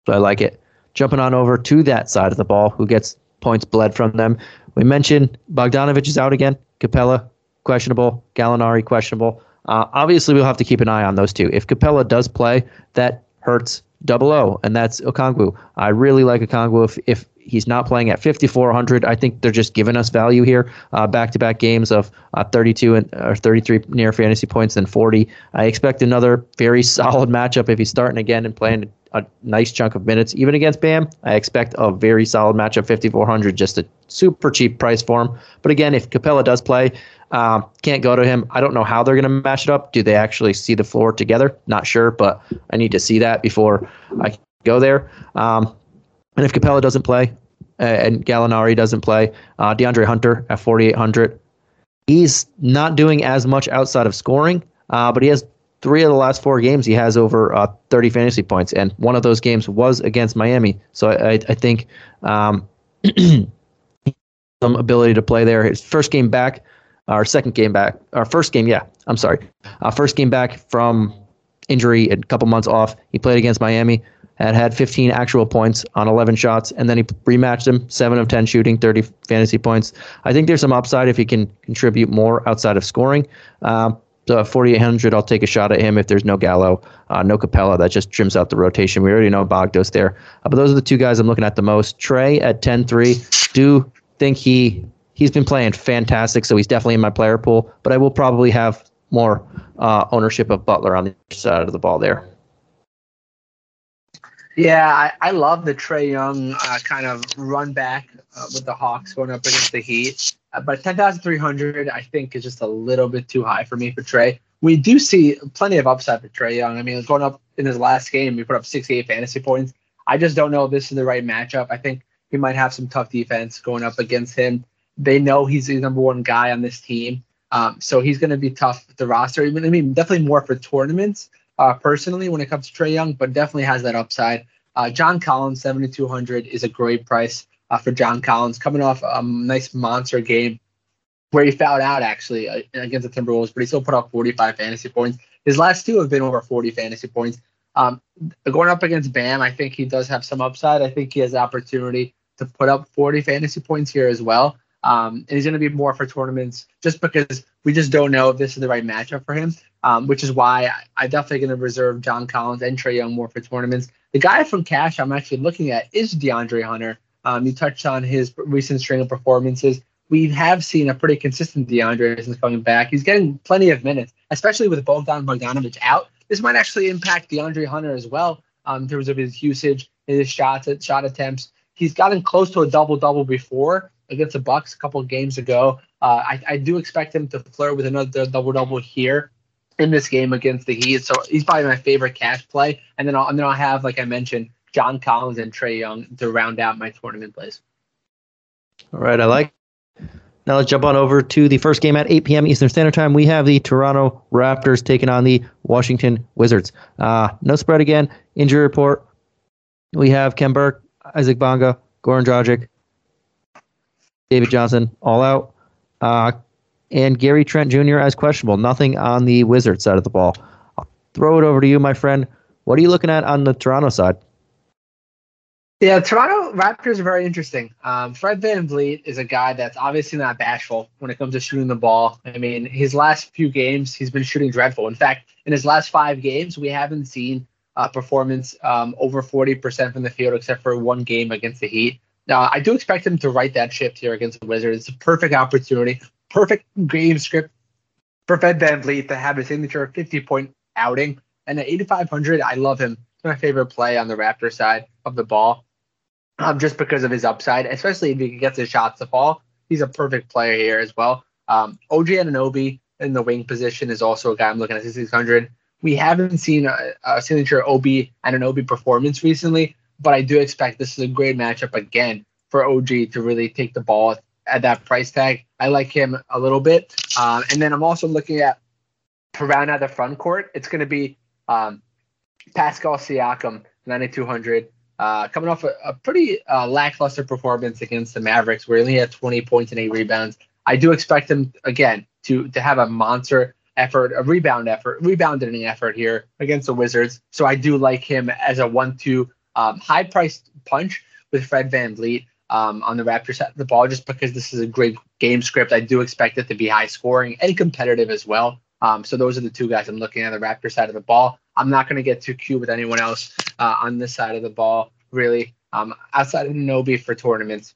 so I like it. Jumping on over to that side of the ball, who gets points bled from them. We mentioned Bogdanovich is out again. Capela questionable. Gallinari questionable. Uh, obviously, we'll have to keep an eye on those two. If Capela does play, that hurts double O, and that's Okongwu. I really like Okongwu. If, if he's not playing at 5400 i think they're just giving us value here back to back games of uh, 32 and or 33 near fantasy points and 40 i expect another very solid matchup if he's starting again and playing a nice chunk of minutes even against bam i expect a very solid matchup 5400 just a super cheap price for him but again if Capela does play um, can't go to him. I don't know how they're going to match it up. Do they actually see the floor together? Not sure, but I need to see that before I go there. Um, and if Capela doesn't play uh, and Gallinari doesn't play, uh, DeAndre Hunter at 4,800, he's not doing as much outside of scoring, uh, but he has three of the last four games he has over uh, 30 fantasy points, and one of those games was against Miami. So I, I think um, some ability to play there. His first game back, our second game back, our first game, yeah, I'm sorry, uh, first game back from injury, a couple months off. He played against Miami had had 15 actual points on 11 shots, and then he rematched him, 7 of 10 shooting, 30 fantasy points. I think there's some upside if he can contribute more outside of scoring. Um, so at 4,800, I'll take a shot at him if there's no Gallo, uh, no Capela. That just trims out the rotation. We already know Bogdos there. Uh, but those are the two guys I'm looking at the most. Trae at 10-3. Do think he he's been playing fantastic, so he's definitely in my player pool. But I will probably have more uh, ownership of Butler on the side of the ball there. Yeah, I, I love the Trae Young uh, kind of run back uh, with the Hawks going up against the Heat. Uh, but 10,300, I think, is just a little bit too high for me for Trae. We do see plenty of upside for Trae Young. I mean, going up in his last game, he put up 68 fantasy points. I just don't know if this is the right matchup. I think he might have some tough defense going up against him. They know he's the number one guy on this team. Um, so he's going to be tough with the roster. I mean, definitely more for tournaments uh, personally when it comes to Trae Young, but definitely has that upside. Uh, John Collins, 7,200 is a great price uh, for John Collins, coming off a nice monster game where he fouled out actually uh, against the Timberwolves, but he still put up 45 fantasy points. His last two have been over 40 fantasy points. Um, going up against Bam, I think he does have some upside. I think he has the opportunity to put up 40 fantasy points here as well. Um, and he's going to be more for tournaments just because we just don't know if this is the right matchup for him, um, which is why I, I'm definitely going to reserve John Collins and Trae Young more for tournaments. The guy from Cash I'm actually looking at is DeAndre Hunter. Um, you touched on his recent string of performances. We have seen a pretty consistent DeAndre since coming back. He's getting plenty of minutes, especially with Bogdan Bogdanovich out. This might actually impact DeAndre Hunter as well um, in terms of his usage, his shots, shot attempts. He's gotten close to a double double before, against the Bucks a couple games ago. Uh, I, I do expect him to flirt with another double double here in this game against the Heat. So he's probably my favorite cash play. And then I'll, and then I'll have, like I mentioned, John Collins and Trae Young to round out my tournament plays. All right, I like. Now let's jump on over to the first game at 8 p.m. Eastern Standard Time. We have the Toronto Raptors taking on the Washington Wizards. Uh, no spread again. Injury report. We have Khem Birch, Isaac Bonga, Goran Dragic, David Johnson, all out. Uh, and Gary Trent Jr. as questionable. Nothing on the Wizards side of the ball. I'll throw it over to you, my friend. What are you looking at on the Toronto side? Yeah, Toronto Raptors are very interesting. Um, Fred VanVleet is a guy that's obviously not bashful when it comes to shooting the ball. I mean, his last few games, he's been shooting dreadful. In fact, in his last five games, we haven't seen a performance um, over 40% from the field except for one game against the Heat. Now, I do expect him to right that ship here against the Wizards. It's a perfect opportunity, perfect game script for Fred VanVleet to have a signature 50 point outing. And at 8,500, I love him. It's my favorite play on the Raptor side of the ball um, just because of his upside, especially if he gets his shots to fall. He's a perfect player here as well. Um, OG Anunoby in the wing position is also a guy I'm looking at 600. We haven't seen a, a signature OG Anunoby performance recently, but I do expect this is a great matchup again for OG to really take the ball at that price tag. I like him a little bit. Um, and then I'm also looking at to round out the front court. It's going to be um, Pascal Siakam, 9,200. Uh, coming off a, a pretty uh, lackluster performance against the Mavericks, where he only had 20 points and eight rebounds. I do expect him again to to have a monster effort, a rebound effort, rebounding effort here against the Wizards. So I do like him as a one-two um, high-priced punch with Fred VanVleet um, on the Raptors side of the ball, just because this is a great game script. I do expect it to be high scoring and competitive as well. Um, so those are the two guys I'm looking at the Raptor side of the ball. I'm not going to get too cute with anyone else uh, on this side of the ball, really, um, outside of Nobi for tournaments.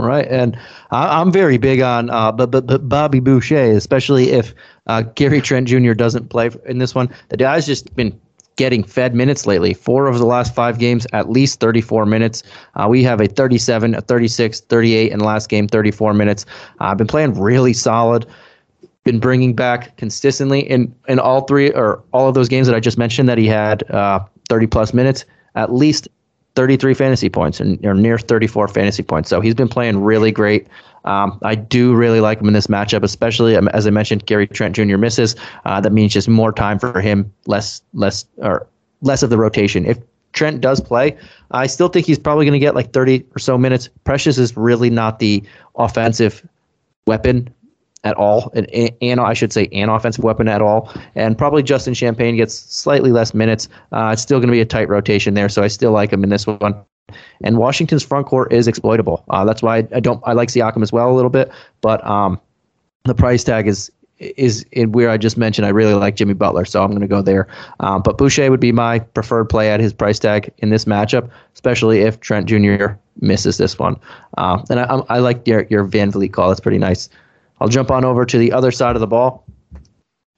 Right, and I, am very big on uh, b- b- Bobby Boucher, especially if uh, Gary Trent Jr. doesn't play in this one. The guy's just been getting fed minutes lately. Four of the last five games, at least 34 minutes. Uh, we have a 37, a 36, 38, and last game 34 minutes. I've uh, been playing really solid been bringing back consistently in in all three or all of those games that I just mentioned that he had uh, 30 plus minutes, at least 33 fantasy points and or near 34 fantasy points. So he's been playing really great. Um, I do really like him in this matchup, especially um, as I mentioned, Gary Trent Jr. misses. Uh, that means just more time for him, less less or less of the rotation. If Trent does play, I still think he's probably going to get like 30 or so minutes. Precious is really not the offensive weapon at all, and, and I should say an offensive weapon at all. And probably Justin Champagnie gets slightly less minutes. Uh, it's still going to be a tight rotation there, so I still like him in this one. And Washington's front court is exploitable. Uh, that's why I, don't I like Siakam as well a little bit, but um, the price tag is is where I just mentioned. I really like Jimmy Butler, so I'm going to go there. Um, but Boucher would be my preferred play at his price tag in this matchup, especially if Trent Jr. misses this one. Uh, and I, I, like your your VanVleet call. That's pretty nice. I'll jump on over to the other side of the ball.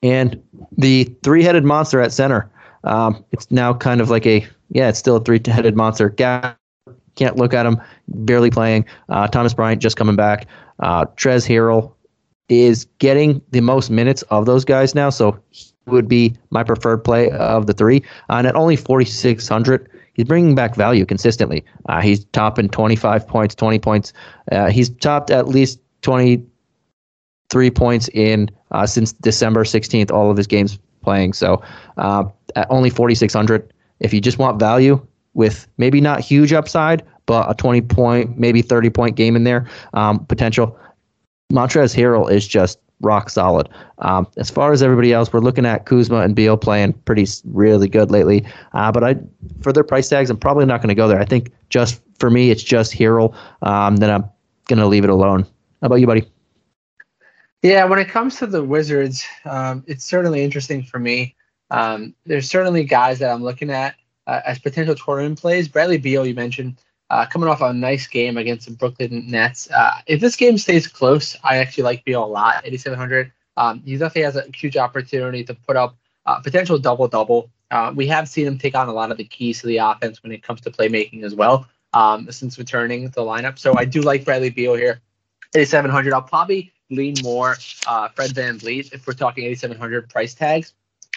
And the three headed monster at center. Um, it's now kind of like a, yeah, it's still a three headed monster. Can't look at him, barely playing. Uh, Thomas Bryant just coming back. Uh, Trez Harrell is getting the most minutes of those guys now, so he would be my preferred play of the three. Uh, and at only 4,600, he's bringing back value consistently. Uh, he's topping 25 points, 20 points. Uh, he's topped at least 23 points in uh, since December 16th, all of his games playing. So uh, at only 4,600. If you just want value with maybe not huge upside, but a 20 point, maybe 30 point game in there, um, potential, Montrezl Harrell is just rock solid. Um, as far as everybody else, we're looking at Kuzma and Beal playing pretty really good lately. Uh, but I, for their price tags, I'm probably not going to go there. I think just for me, it's just Harrell. Um, then I'm going to leave it alone. How about you, buddy? Yeah, when it comes to the Wizards, um, it's certainly interesting for me. Um, there's certainly guys that I'm looking at uh, as potential tournament plays. Bradley Beal, you mentioned, uh, coming off a nice game against the Brooklyn Nets. Uh, if this game stays close, I actually like Beal a lot, 8,700. Um, he definitely has a huge opportunity to put up uh, potential double double. Uh, we have seen him take on a lot of the keys to the offense when it comes to playmaking as well um, since returning the lineup. So I do like Bradley Beal here, 8,700. I'll probably lean more uh, Fred VanVleet if we're talking 8,700 price tags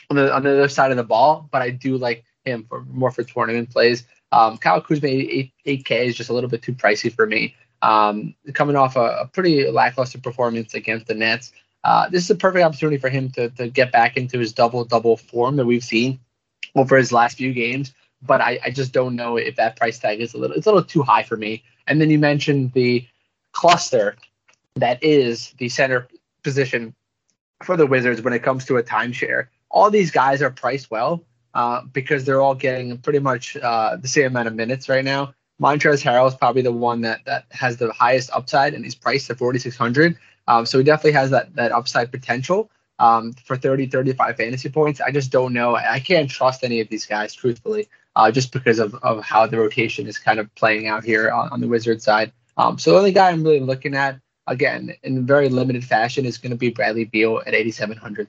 on the on the other side of the ball. But I do like him for more for tournament plays. Um, Kyle Kuzma, 8, 8K is just a little bit too pricey for me. Um, coming off a, a, pretty lackluster performance against the Nets, uh, this is a perfect opportunity for him to, to get back into his double double form that we've seen over his last few games. But I, I just don't know if that price tag is a little it's a little too high for me. And then you mentioned the cluster that is the center position for the Wizards when it comes to a timeshare. All these guys are priced well uh, because they're all getting pretty much uh, the same amount of minutes right now. Montrezl Harrell is probably the one that that has the highest upside, and he's priced at 4,600. Um, so he definitely has that that upside potential um, for 30, 35 fantasy points. I just don't know. I can't trust any of these guys, truthfully, uh, just because of, of how the rotation is kind of playing out here on, on the Wizards side. Um, so the only guy I'm really looking at, again, in very limited fashion, is going to be Bradley Beal at 8,700.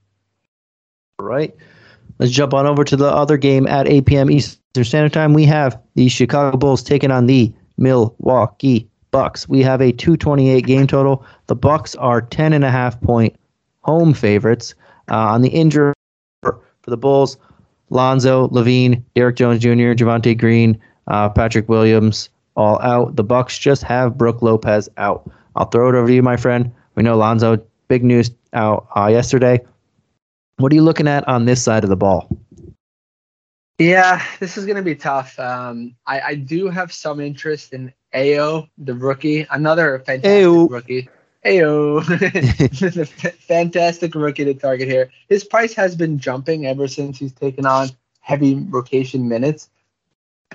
Right. Let's jump on over to the other game at 8 p.m. Eastern Standard Time. We have the Chicago Bulls taking on the Milwaukee Bucks. We have a 228 game total. The Bucks are 10 and a half point home favorites. Uh, on the injury for the Bulls, Lonzo, LaVine, Derrick Jones Jr., Javonte Green, uh, Patrick Williams, all out. The Bucks just have Brook Lopez out. I'll throw it over to you, my friend. We know Lonzo, big news out uh, yesterday. What are you looking at on this side of the ball? Yeah, this is going to be tough. Um, I, I, do have some interest in Ayo, the rookie, another fantastic Ayo. rookie. Ayo, the fantastic rookie to target here. His price has been jumping ever since he's taken on heavy rotation minutes,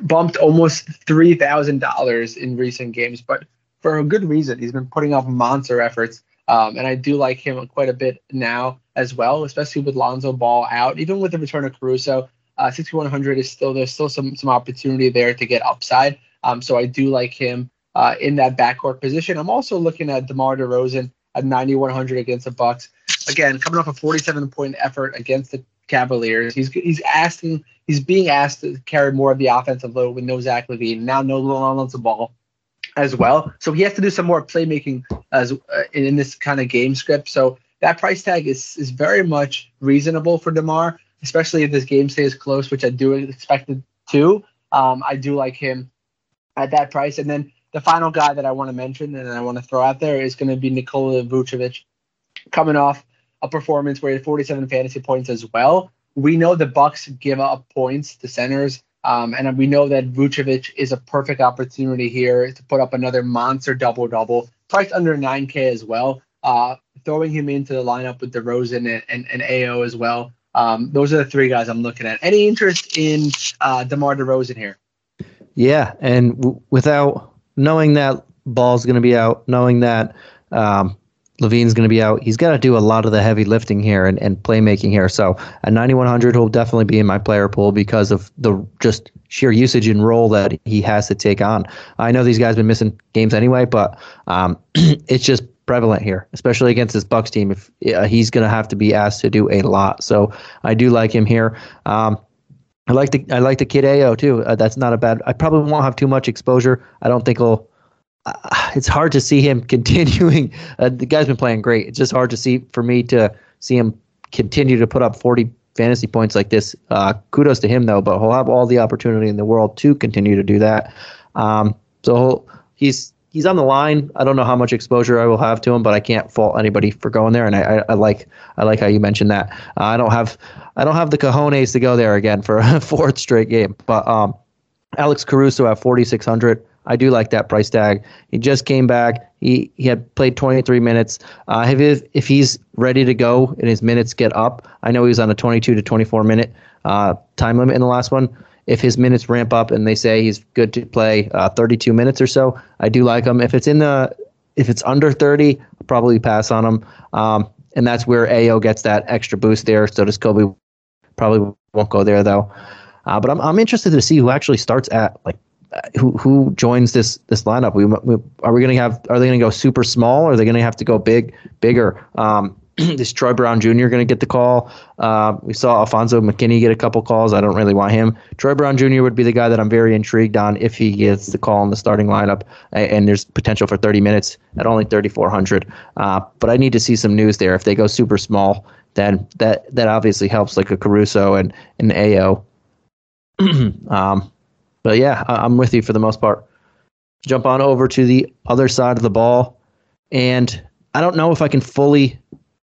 bumped almost three thousand dollars in recent games, but for a good reason. He's been putting up monster efforts. Um, and I do like him quite a bit now as well, especially with Lonzo Ball out. Even with the return of Caruso, uh, 6100 is still there's still some some opportunity there to get upside. Um, so I do like him uh, in that backcourt position. I'm also looking at DeMar DeRozan at 9100 against the Bucks. Again, coming off a 47 point effort against the Cavaliers, he's he's asking he's being asked to carry more of the offensive load with no Zach LaVine Now no Lonzo Ball as well. So he has to do some more playmaking as uh, in, in, this kind of game script. So that price tag is is very much reasonable for Demar, especially if this game stays close, which I do expect it to. Um, I do like him at that price. And then the final guy that I want to mention and I want to throw out there is going to be Nikola Vucevic, coming off a performance where he had 47 fantasy points as well. We know the Bucks give up points to centers um, and we know that Vucevic is a perfect opportunity here to put up another monster double double, priced under 9K as well. Uh, throwing him into the lineup with DeRozan and, and, and Ayo as well. Um, those are the three guys I'm looking at. Any interest in uh, DeMar DeRozan here? Yeah, and w- without knowing that Ball's going to be out, knowing that um, LaVine's going to be out. He's got to do a lot of the heavy lifting here and, and playmaking here. So at 9,100, he'll definitely be in my player pool because of the just sheer usage and role that he has to take on. I know these guys have been missing games anyway, but um, it's just prevalent here, especially against this Bucks team. If uh, he's going to have to be asked to do a lot, so I do like him here. Um, I like the I like the kid Ayo too. Uh, that's not a bad. I probably won't have too much exposure. I don't think he'll uh, it's hard to see him continuing. Uh, the guy's been playing great. It's just hard to see for me to see him continue to put up 40 fantasy points like this. Uh, kudos to him though, but he'll have all the opportunity in the world to continue to do that. Um, so he's he's on the line. I don't know how much exposure I will have to him, but I can't fault anybody for going there. And I, I, I like I like how you mentioned that. Uh, I don't have I don't have the cojones to go there again for a fourth straight game. But um, Alex Caruso at 4600. I do like that price tag. He just came back. He he had played 23 minutes. Uh, if if he's ready to go and his minutes get up, I know he was on a 22 to 24 minute uh, time limit in the last one. If his minutes ramp up and they say he's good to play uh, 32 minutes or so, I do like him. If it's in the if it's under 30, I'll probably pass on him. Um, and that's where Ayo gets that extra boost there. So does Kobe. Probably won't go there though. Uh, but I'm I'm interested to see who actually starts at like who who joins this this lineup? We, we are we going to have? Are they going to go super small? Or are they going to have to go big, bigger? Um, is Troy Brown Jr. going to get the call? Uh, we saw Alfonzo McKinnie get a couple calls. I don't really want him. Troy Brown Jr. would be the guy that I'm very intrigued on if he gets the call in the starting lineup, and, there's potential for 30 minutes at only 3,400. Uh, but I need to see some news there. If they go super small, then that that obviously helps, like a Caruso and an Ayo. um, but yeah, I, am with you for the most part. Jump on over to the other side of the ball, and I don't know if I can fully.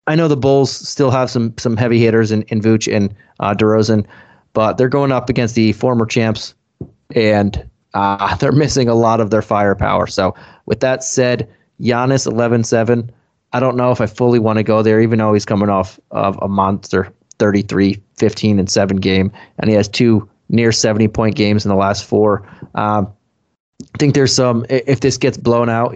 I know the Bulls still have some some heavy hitters in, in Vooch and uh, DeRozan, but they're going up against the former champs, and uh, they're missing a lot of their firepower. So with that said, Giannis 11-7. I don't know if I fully want to go there, even though he's coming off of a monster 33, 15, and 7 game, and he has two near 70 point games in the last four. Um, I think there's some, if this gets blown out,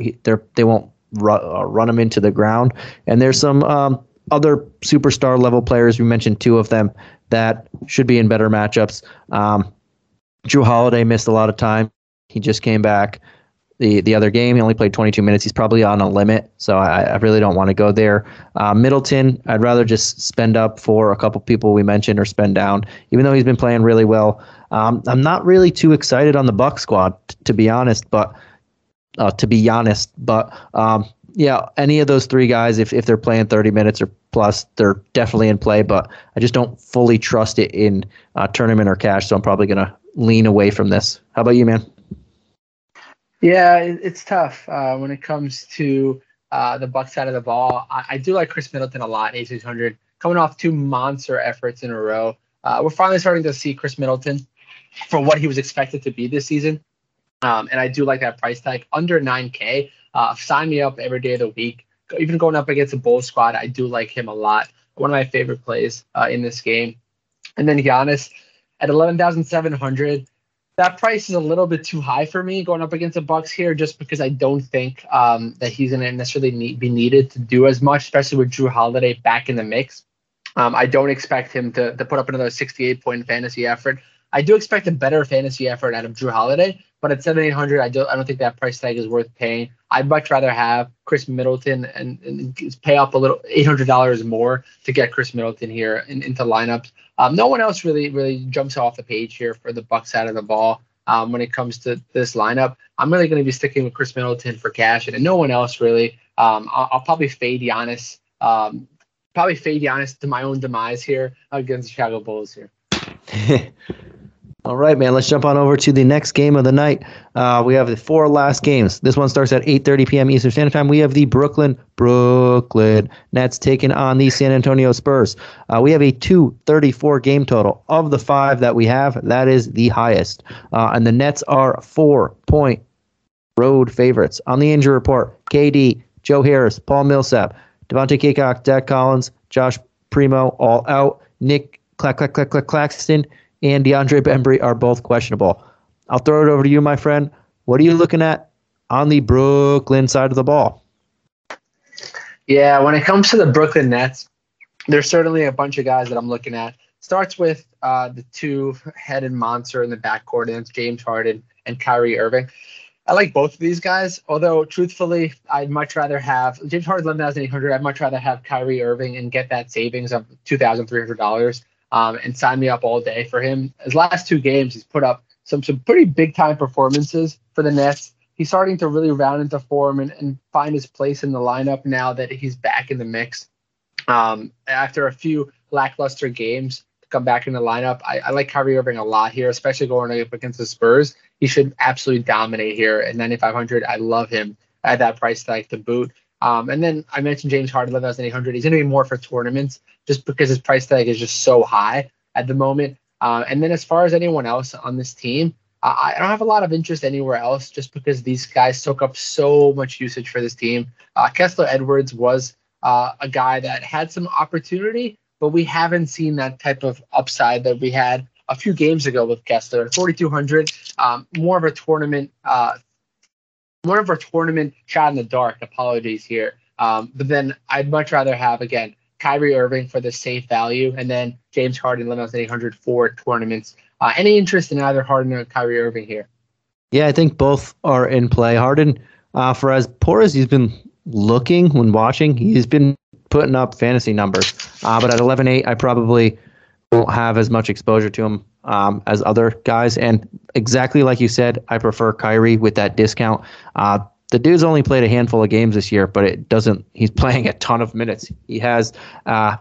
they won't run, uh, run him into the ground. And there's some um, other superstar level players, we mentioned two of them, that should be in better matchups. Um, Jrue Holiday missed a lot of time. He just came back the the other game. He only played 22 minutes. He's probably on a limit, so I, I really don't want to go there. Uh, Middleton, I'd rather just spend up for a couple people we mentioned or spend down, even though he's been playing really well. Um, I'm not really too excited on the Buck squad, t- to be honest, but uh, to be honest, but um, yeah, any of those three guys, if if they're playing 30 minutes or plus, they're definitely in play. But I just don't fully trust it in uh, tournament or cash, so I'm probably gonna lean away from this. How about you, man? Yeah, it's tough uh, when it comes to uh, the Buck side of the ball. I, I do like Khris Middleton a lot, 8600, coming off two monster efforts in a row. Uh, we're finally starting to see Khris Middleton for what he was expected to be this season. Um, and I do like that price tag under 9K. Uh, sign me up every day of the week. Even going up against a Bull squad, I do like him a lot. One of my favorite plays uh, in this game. And then Giannis at 11,700 that price is a little bit too high for me going up against the Bucks here, just because I don't think um, that he's going to necessarily need, be needed to do as much, especially with Jrue Holiday back in the mix. Um, I don't expect him to, to put up another 68 point fantasy effort. I do expect a better fantasy effort out of Jrue Holiday, but at 7,800, I don't I don't think that price tag is worth paying. I'd much rather have Khris Middleton and, and pay up a little $800 more to get Khris Middleton here in, into lineups. Um, no one else really really jumps off the page here for the Bucks side of the ball. Um, when it comes to this lineup, I'm really going to be sticking with Khris Middleton for cash, and no one else really. Um, I'll, I'll, probably fade Giannis. Um, probably fade Giannis to my own demise here against the Chicago Bulls here. All right, man. Let's jump on over to the next game of the night. Uh, we have the four last games. This one starts at 8:30 p.m. Eastern Standard Time. We have the Brooklyn Brooklyn Nets taking on the San Antonio Spurs. Uh, we have a 234 game total. Of the five that we have, that is the highest. Uh, and the Nets are four point road favorites. On the injury report, KD, Joe Harris, Paul Millsap, Devontae Cacok, Zach Collins, Josh Primo, all out. Nick Clack Clack Clack Clack Claxton and DeAndre Bembry are both questionable. I'll throw it over to you, my friend. What are you looking at on the Brooklyn side of the ball? Yeah, when it comes to the Brooklyn Nets, there's certainly a bunch of guys that I'm looking at. Starts with uh, the two-headed monster in the backcourt, and it's James Harden and Kyrie Irving. I like both of these guys, although truthfully, I'd much rather have James Harden 11,800. I'd much rather have Kyrie Irving and get that savings of $2,300 um, and sign me up all day for him. His last two games, he's put up some some pretty big time performances for the Nets. He's starting to really round into form and, and find his place in the lineup now that he's back in the mix. Um, after a few lackluster games to come back in the lineup, I, I like Kyrie Irving a lot here, especially going up against the Spurs. He should absolutely dominate here at 9,500. I love him at that price tag to boot. Um, and then I mentioned James Harden, 11,800. He's going to be more for tournaments just because his price tag is just so high at the moment. Uh, and then as far as anyone else on this team, I, I don't have a lot of interest anywhere else just because these guys took up so much usage for this team. Uh, Kessler Edwards was uh, a guy that had some opportunity, but we haven't seen that type of upside that we had a few games ago with Kessler. 4,200, um, more of a tournament uh, more of a tournament shot in the dark. Apologies here. Um, but then I'd much rather have again Kyrie Irving for the safe value, and then James Harden 11,800 for tournaments. Uh, any interest in either Harden or Kyrie Irving here? Yeah, I think both are in play. Harden, uh, for as poor as he's been looking when watching, he's been putting up fantasy numbers. Uh, but at 11.8, I probably won't have as much exposure to him um, as other guys. And exactly like you said, I prefer Kyrie with that discount. Uh, the dude's only played a handful of games this year, but it doesn't. He's playing a ton of minutes. He has uh,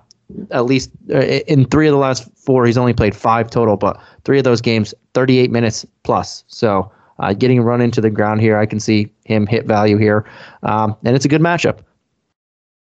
at least uh, in three of the last four. He's only played five total, but three of those games, 38 minutes plus. So uh, getting run into the ground here, I can see him hit value here, um, and it's a good matchup.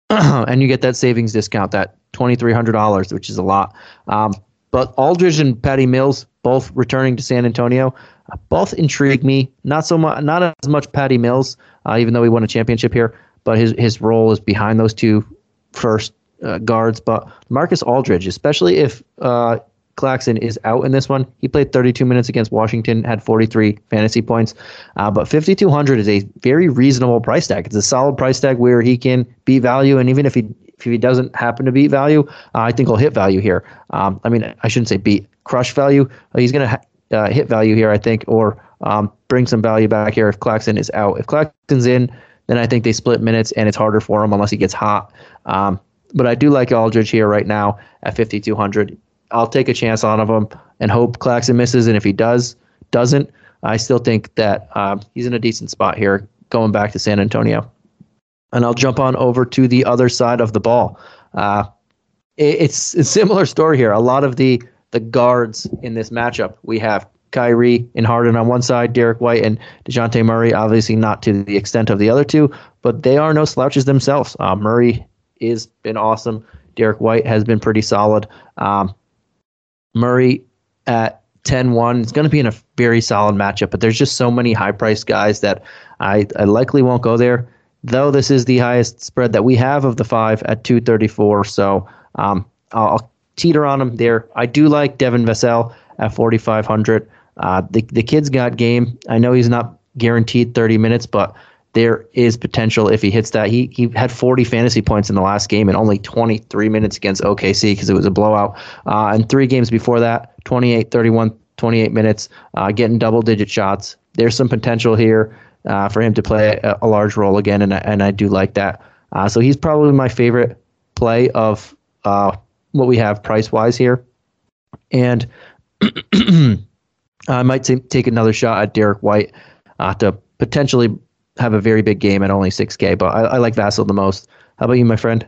and you get that savings discount, that twenty three hundred dollars, which is a lot. Um, but Aldridge and Patty Mills both returning to San Antonio, uh, both intrigue me. Not so much, not as much Patty Mills, uh, even though he won a championship here, but his his role is behind those two first uh, guards. But Marcus Aldridge, especially if uh, Claxton is out in this one. He played 32 minutes against Washington, had 43 fantasy points, uh, but 5200 is a very reasonable price tag. It's a solid price tag where he can be value, and even if he if he doesn't happen to beat value, uh, I think he'll hit value here. Um, I mean, I shouldn't say beat, crush value. Uh, he's going to ha- uh, hit value here, I think, or um, bring some value back here if Claxton is out. If Claxton's in, then I think they split minutes, and it's harder for him unless he gets hot. Um, but I do like Aldridge here right now at 5200. I'll take a chance on of him and hope Claxton misses. And if he does, doesn't, I still think that um, he's in a decent spot here going back to San Antonio. And I'll jump on over to the other side of the ball. Uh, it, it's a similar story here. A lot of the the guards in this matchup, we have Kyrie and Harden on one side, Derrick White and Dejounte Murray, obviously not to the extent of the other two, but they are no slouches themselves. Uh, Murray has been awesome. Derrick White has been pretty solid. Um, Murray at 10 1 is going to be in a very solid matchup, but there's just so many high priced guys that I, I likely won't go there, though this is the highest spread that we have of the five at 234. So um, I'll, teeter on him there. I do like Devin Vassell at 4,500. Uh, the, the kid's got game. I know he's not guaranteed 30 minutes, but there is potential if he hits that. He he had 40 fantasy points in the last game and only 23 minutes against OKC because it was a blowout. Uh, and three games before that, 28, 31, 28 minutes, uh, getting double digit shots. There's some potential here uh, for him to play a, a, large role again, and and I do like that. Uh, so he's probably my favorite play of uh, what we have price wise here, and I might t- take another shot at Derrick White uh, to potentially have a very big game at only 6K, but I, I like Vassell the most. How about you, my friend?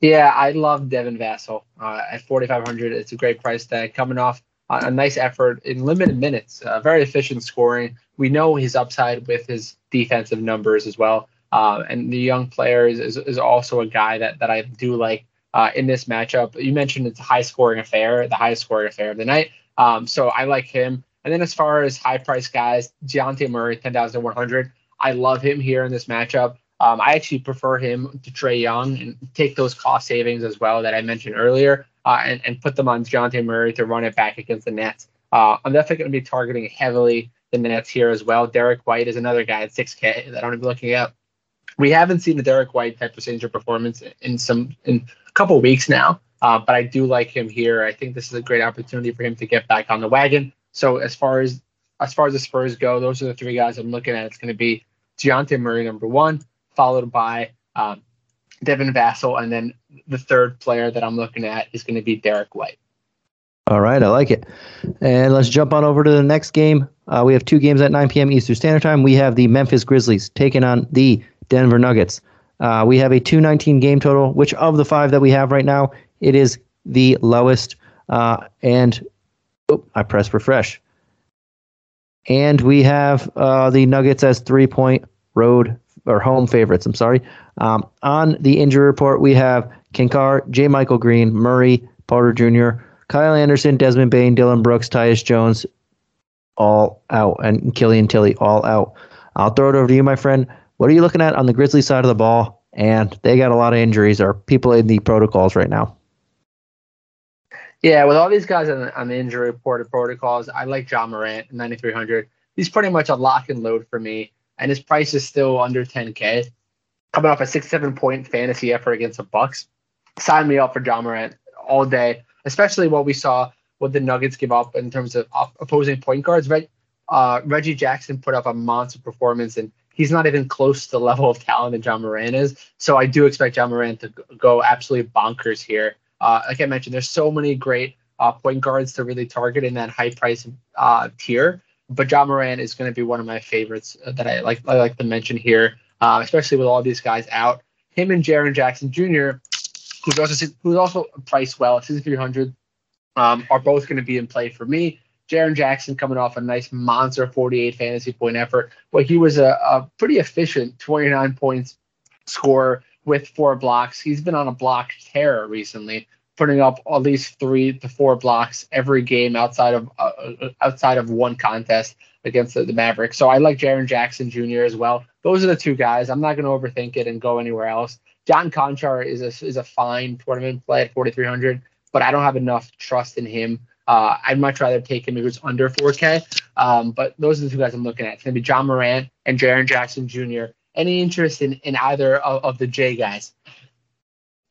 Yeah, I love Devin Vassell uh, at 4,500. It's a great price tag coming off a nice effort in limited minutes, uh, very efficient scoring. We know his upside with his defensive numbers as well. Uh, and the young player is, is, is, also a guy that, that I do like uh, in this matchup. You mentioned it's a high scoring affair, the highest scoring affair of the night. Um, so I like him. And then as far as high price guys, Dejounte Murray, 10,100. I love him here in this matchup. Um, I actually prefer him to Trae Young and take those cost savings as well that I mentioned earlier uh, and, and put them on Dejounte Murray to run it back against the Nets. Uh, I'm definitely going to be targeting heavily the Nets here as well. Derrick White is another guy at 6K that I'm going to be looking at. We haven't seen the Derrick White type of signature performance in some in a couple weeks now, uh, but I do like him here. I think this is a great opportunity for him to get back on the wagon. So as far as as far as the Spurs go, those are the three guys I'm looking at. It's going to be Dejounte Murray, number one, followed by um, Devin Vassell, and then the third player that I'm looking at is going to be Derrick White. All right, I like it. And let's jump on over to the next game. Uh, we have two games at 9 p.m. Eastern Standard Time. We have the Memphis Grizzlies taking on the Denver Nuggets. Uh, we have a 219 game total, which of the five that we have right now, it is the lowest. Uh, and oh, I press refresh. And we have uh, the Nuggets as three point road or home favorites. I'm sorry. Um, on the injury report, we have Kinkar, JaMychal Green, Murray, Porter Jr., Kyle Anderson, Desmond Bane, Dillon Brooks, Tyus Jones, all out, and Killian Tillie all out. I'll throw it over to you, my friend. What are you looking at on the Grizzlies side of the ball? And they got a lot of injuries or people in the protocols right now. Yeah, with all these guys on the, on the injury reported protocols, I like Ja Morant, 9,300. He's pretty much a lock and load for me and his price is still under 10K. Coming off a six, seven point fantasy effort against the Bucks. Sign me up for Ja Morant all day, especially what we saw what the Nuggets give up in terms of opposing point guards. Reg, uh, Reggie Jackson put up a monster performance, and he's not even close to the level of talent that Ja Morant is. So I do expect Ja Morant to go absolutely bonkers here. Uh, like I mentioned, there's so many great uh, point guards to really target in that high price uh, tier but Ja Morant is going to be one of my favorites uh, that I like. I like to mention here, uh, especially with all these guys out. Him and Jaren Jackson Jr. who's also who's also priced well at 6,300, um, are both going to be in play for me. Jaren Jackson coming off a nice monster 48 fantasy point effort, but he was a, a pretty efficient 29 points scorer with four blocks. He's been on a block terror recently, putting up at least three to four blocks every game outside of uh, uh outside of one contest against the, the Mavericks. So I like Jaren Jackson Jr. as well. Those are the two guys. I'm not going to overthink it and go anywhere else. John Konchar is a, is a fine tournament play at 4,300, but I don't have enough trust in him. Uh, I'd much rather take him if it's under 4K. Um, but those are the two guys I'm looking at. It's going to be Ja Morant and Jaren Jackson Jr. Any interest in, in either of, of the J guys?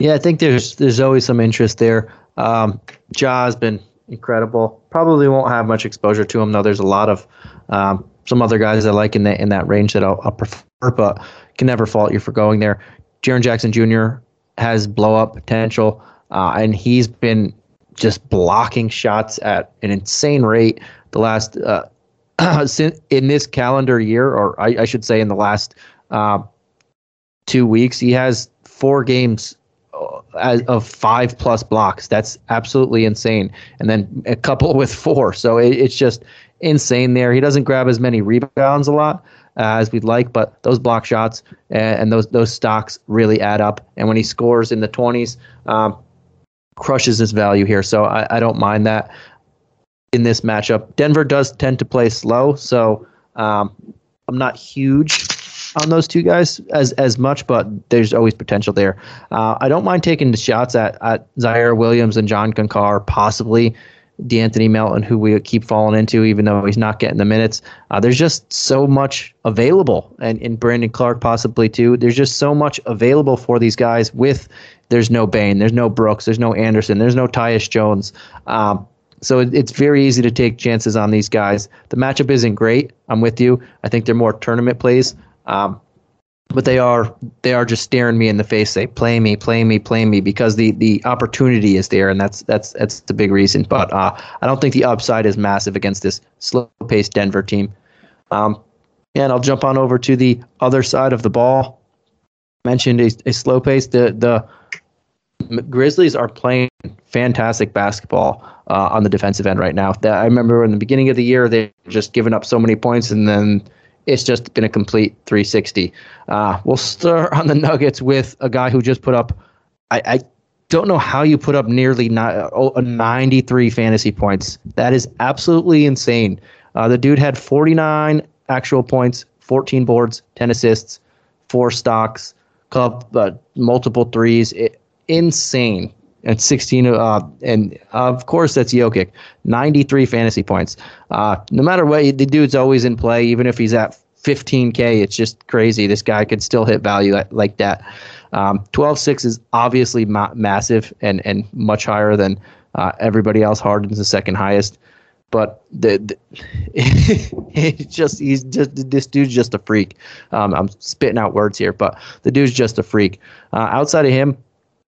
Yeah, I think there's there's always some interest there. Um, Ja has been incredible. Probably won't have much exposure to him though. There's a lot of um, some other guys I like in that in that range that I'll, I'll prefer, but can never fault you for going there. Jaren Jackson Jr. has blow up potential, uh, and he's been just blocking shots at an insane rate the last uh, in this calendar year, or I, I should say in the last uh, two weeks. He has four games uh, of five plus blocks. That's absolutely insane. And then a couple with four. So it, it's just insane there. He doesn't grab as many rebounds a lot uh, as we'd like, but those block shots and, and, those those stocks really add up. And when he scores in the 20s, um, crushes his value here. So I, I, don't mind that in this matchup. Denver does tend to play slow, so um, I'm not huge on those two guys as as much, but there's always potential there. Uh, I don't mind taking the shots at, at Ziaire Williams and John Konchar, possibly De'Anthony Melton, who we keep falling into, even though he's not getting the minutes. Uh, there's just so much available, and in Brandon Clarke possibly too. There's just so much available for these guys. With there's no Bane, there's no Brooks, there's no Anderson, there's no Tyus Jones. Um, so it, it's very easy to take chances on these guys. The matchup isn't great. I'm with you. I think they're more tournament plays. Um, but they are they are just staring me in the face. They play me, play me, play me because the the opportunity is there, and that's that's that's the big reason. But uh, I don't think the upside is massive against this slow paced Denver team. Um, and I'll jump on over to the other side of the ball. Mentioned a, a slow pace. The the Grizzlies are playing fantastic basketball uh, on the defensive end right now. That I remember in the beginning of the year they just given up so many points, and then it's just been a complete 360. Uh, we'll start on the Nuggets with a guy who just put up, I, I don't know how you put up nearly oh, 93 fantasy points. That is absolutely insane. Uh, the dude had 49 actual points, 14 boards, 10 assists, four stocks, uh, multiple threes. It, insane. At 16, uh, and of course that's Jokic, 93 fantasy points. Uh, no matter what, the dude's always in play, even if he's at 15k. It's just crazy. This guy could still hit value at, like that. Um, 12-6 is obviously ma- massive and and much higher than uh, everybody else. Harden's the second highest, but the, the it's just he's just this dude's just a freak. Um, I'm spitting out words here, but the dude's just a freak. Uh, outside of him,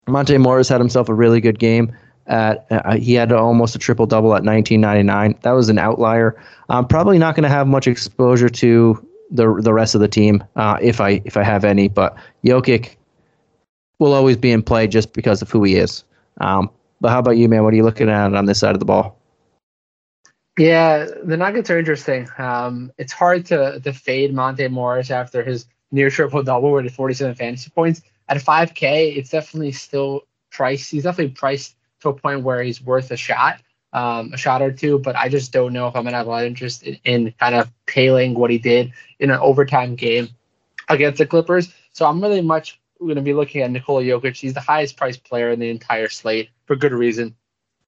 Monte Morris had himself a really good game. At uh, he had almost a triple double at 1999. That was an outlier. I'm probably not going to have much exposure to the the rest of the team uh, if I if I have any. But Jokic will always be in play just because of who he is. Um, but how about you, man? What are you looking at on this side of the ball? Yeah, the Nuggets are interesting. Um, it's hard to to fade Monte Morris after his near triple double with 47 fantasy points at 5K, it's definitely still priced. He's definitely priced to a point where he's worth a shot, um, a shot or two. But I just don't know if I'm gonna have a lot of interest in, in kind of paling what he did in an overtime game against the Clippers. So I'm really much going to be looking at Nikola Jokic. He's the highest priced player in the entire slate for good reason.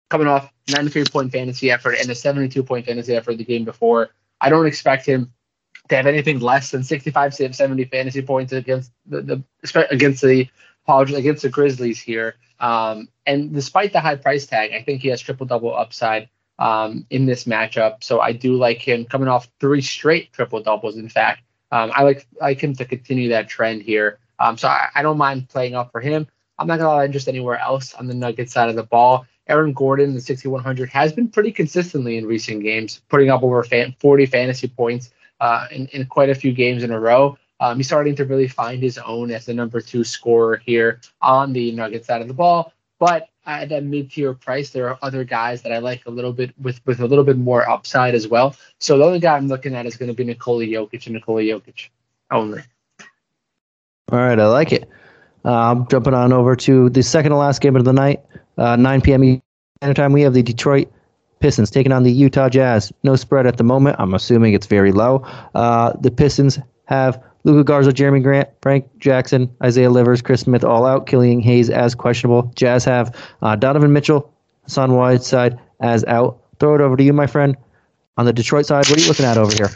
Coming off 93 point fantasy effort and a 72 point fantasy effort the game before. I don't expect him to have anything less than 65 70 fantasy points against the, the against the against the Grizzlies here. Um, and despite the high price tag, I think he has triple double upside um, in this matchup. So I do like him coming off three straight triple doubles. In fact, um, I like like him to continue that trend here. Um, so I, I, don't mind playing up for him. I'm not gonna interest anywhere else on the Nuggets side of the ball. Aaron Gordon, the 6100, has been pretty consistently in recent games, putting up over fan, 40 fantasy points uh, in, in quite a few games in a row. Um, he's starting to really find his own as the number two scorer here on the Nuggets side of the ball. But at that mid-tier price, there are other guys that I like a little bit with with a little bit more upside as well. So the other guy I'm looking at is going to be Nikola Jokic and Nikola Jokic only. All right, I like it. Um, jumping on over to the second to last game of the night, uh, 9 p.m. Eastern time. We have the Detroit Pistons taking on the Utah Jazz. No spread at the moment. I'm assuming it's very low. Uh, the Pistons have Luka Garza, Jerami Grant, Frank Jackson, Isaiah Livers, Chris Smith all out. Killian Hayes as questionable. Jazz have uh, Donovan Mitchell, Hassan Whiteside as out. Throw it over to you, my friend. On the Detroit side, what are you looking at over here?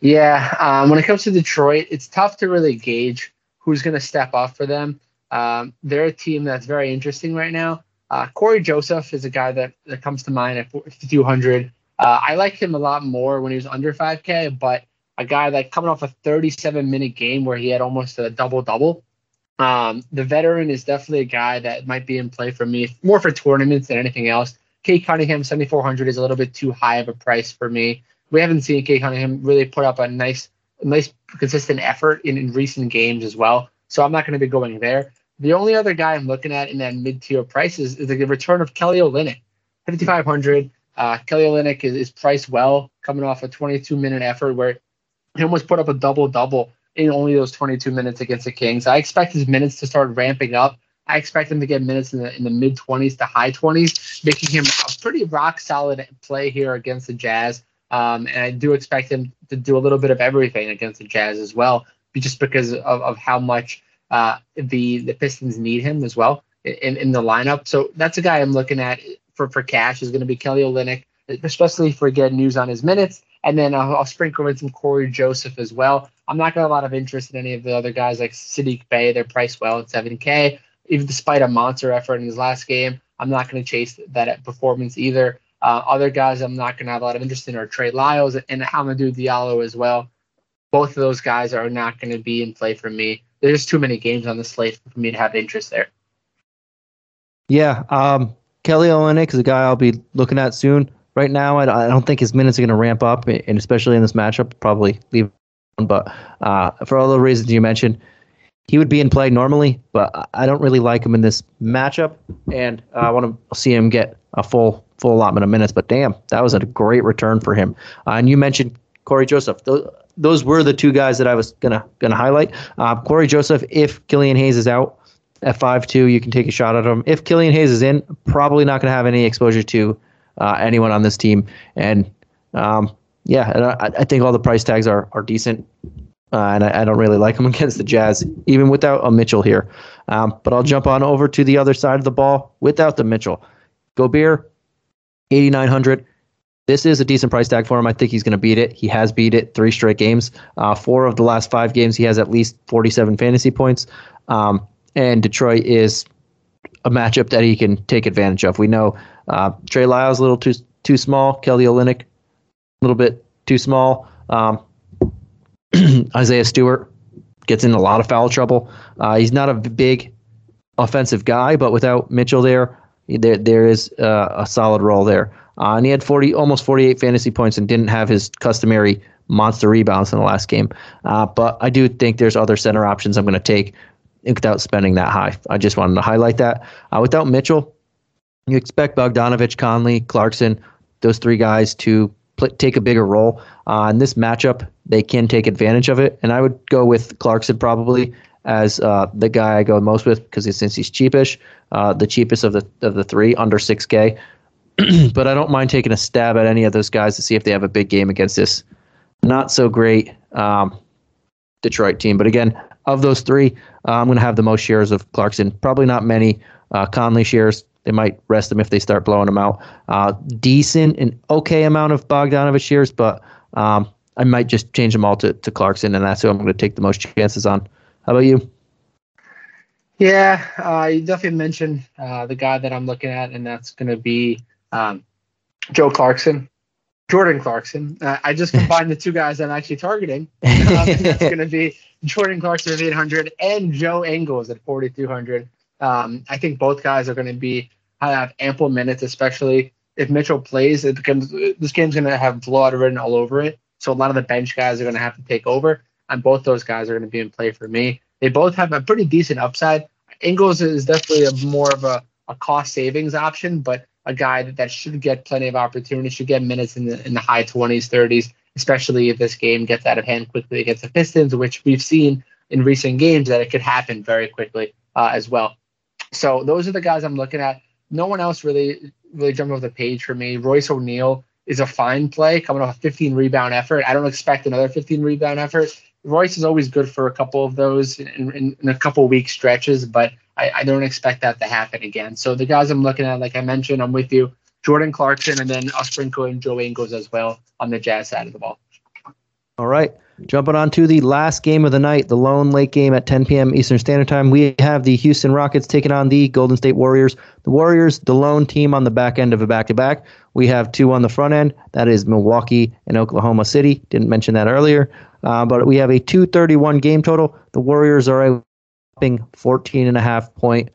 Yeah, um, when it comes to Detroit, it's tough to really gauge who's going to step up for them. Um, they're a team that's very interesting right now. Uh, Cory Joseph is a guy that, that comes to mind at 5,200. Uh, I like him a lot more when he was under 5K, but a guy that coming off a 37 minute game where he had almost a double double. Um, the veteran is definitely a guy that might be in play for me, more for tournaments than anything else. Cade Cunningham, 7,400 is a little bit too high of a price for me. We haven't seen Cade Cunningham really put up a nice, nice consistent effort in, in recent games as well. So I'm not going to be going there. The only other guy I'm looking at in that mid tier price is, the return of Kelly Olynyk, 5,500. Uh, Kelly Olynyk is, is priced well, coming off a 22 minute effort where he almost put up a double double in only those 22 minutes against the Kings. I expect his minutes to start ramping up. I expect him to get minutes in the in the mid 20s to high 20s, making him a pretty rock solid play here against the Jazz. Um, and I do expect him to do a little bit of everything against the Jazz as well, just because of, of how much uh, the the Pistons need him as well in, in the lineup. So that's a guy I'm looking at for, for cash is going to be Kelly Olynyk, especially if we get news on his minutes. And then I'll, I'll sprinkle in some Cory Joseph as well. I'm not got a lot of interest in any of the other guys like Saddiq Bey. They're priced well at 7K. Even despite a monster effort in his last game, I'm not going to chase that performance either. Uh, other guys I'm not going to have a lot of interest in are Trey Lyles and Hamidou Diallo as well. Both of those guys are not going to be in play for me there's too many games on the slate for me to have interest there. Yeah, um, Kelly Olynyk is a guy I'll be looking at soon. Right now, I, I don't think his minutes are going to ramp up, and especially in this matchup, probably leave. But uh, for all the reasons you mentioned, he would be in play normally, but I don't really like him in this matchup, and I want to see him get a full full allotment of minutes. But damn, that was a great return for him. Uh, and you mentioned Cory Joseph. Those, those were the two guys that I was gonna gonna highlight. Uh, Cory Joseph, if Killian Hayes is out at five two, you can take a shot at him. If Killian Hayes is in, probably not gonna have any exposure to uh, anyone on this team. And um, yeah, I, I, think all the price tags are are decent. Uh, and I, I, don't really like him against the Jazz, even without a Mitchell here. Um, but I'll jump on over to the other side of the ball without the Mitchell. Gobert, 8,900. This is a decent price tag for him. I think he's going to beat it. He has beat it three straight games. Uh, four of the last five games, he has at least 47 fantasy points. Um, and Detroit is a matchup that he can take advantage of. We know uh, Trey Lyles a little too too small. Kelly Olynyk a little bit too small. Um, Isaiah Stewart gets in a lot of foul trouble. Uh, he's not a big offensive guy, but without Mitchell there, there there is uh, a solid role there. Uh, and he had 40, almost 48 fantasy points and didn't have his customary monster rebounds in the last game. Uh, but I do think there's other center options I'm going to take without spending that high. I just wanted to highlight that. Uh, without Mitchell, you expect Bogdanovich, Conley, Clarkson, those three guys to play, take a bigger role. Uh, in this matchup, they can take advantage of it. And I would go with Clarkson probably as uh, the guy I go most with because since he's cheapish, uh, the cheapest of the of the three, under 6K. but I don't mind taking a stab at any of those guys to see if they have a big game against this not so great um, Detroit team. But again, of those three, uh, I'm going to have the most shares of Clarkson. Probably not many uh, Conley shares. They might rest them if they start blowing them out. Uh, decent and okay amount of Bogdanovich shares, but um, I might just change them all to, to Clarkson, and that's who I'm going to take the most chances on. How about you? Yeah, uh, you definitely mentioned uh, the guy that I'm looking at, and that's going to be um, Joe Clarkson, Jordan Clarkson. Uh, I just combined the two guys I'm actually targeting. Um, that's going to be Jordan Clarkson at 800 and Joe Ingles at 4,200. Um, I think both guys are going to be have ample minutes, especially if Mitchell plays. It becomes this game's going to have blood written all over it. So a lot of the bench guys are going to have to take over, and both those guys are going to be in play for me. They both have a pretty decent upside. Ingles is definitely a more of a, a cost savings option, but a guy that, that should get plenty of opportunity, should get minutes in the in the high 20s, 30s, especially if this game gets out of hand quickly against the Pistons, which we've seen in recent games that it could happen very quickly uh, as well. So those are the guys I'm looking at. No one else really really jumped off the page for me. Royce O'Neal is a fine play coming off a 15 rebound effort. I don't expect another 15 rebound effort. Royce is always good for a couple of those in, in, in a couple week stretches, but I, I, don't expect that to happen again. So the guys I'm looking at, like I mentioned, I'm with you. Jordan Clarkson, and then I'll sprinkle in Joe Ingles as well on the Jazz side of the ball. All right. Jumping on to the last game of the night, the lone late game at 10 p.m. Eastern Standard Time. We have the Houston Rockets taking on the Golden State Warriors. The Warriors, the lone team on the back end of a back to back. We have two on the front end. That is Milwaukee and Oklahoma City. Didn't mention that earlier. Uh, but we have a 231 game total. The Warriors are a 14 and a half point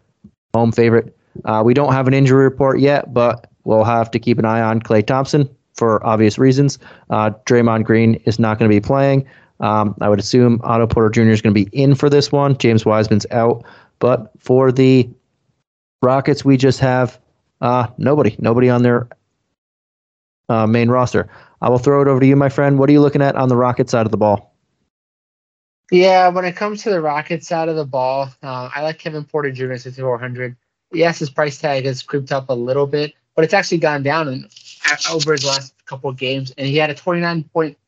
home favorite. Uh, we don't have an injury report yet, but we'll have to keep an eye on Klay Thompson for obvious reasons. Uh, Draymond Green is not going to be playing. Um, I would assume Otto Porter Jr. is going to be in for this one. James Wiseman's out. But for the Rockets, we just have uh, nobody, nobody on their uh, main roster. I will throw it over to you, my friend. What are you looking at on the Rocket side of the ball? Yeah, when it comes to the Rocket side of the ball, uh, I like Kevin Porter Jr. at 6,400. Yes, his price tag has creeped up a little bit, but it's actually gone down in, over his last couple of games. And he had a 29 point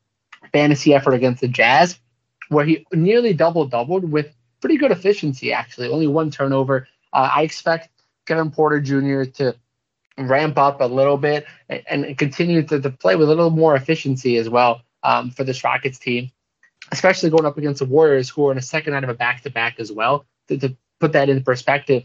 fantasy effort against the Jazz, where he nearly double doubled with pretty good efficiency, actually. Only one turnover. Uh, I expect Kevin Porter Jr. to ramp up a little bit and, and continue to, to, play with a little more efficiency as well um, for this Rockets team, especially going up against the Warriors, who are in a second out of a back to back as well. To, to put that in perspective,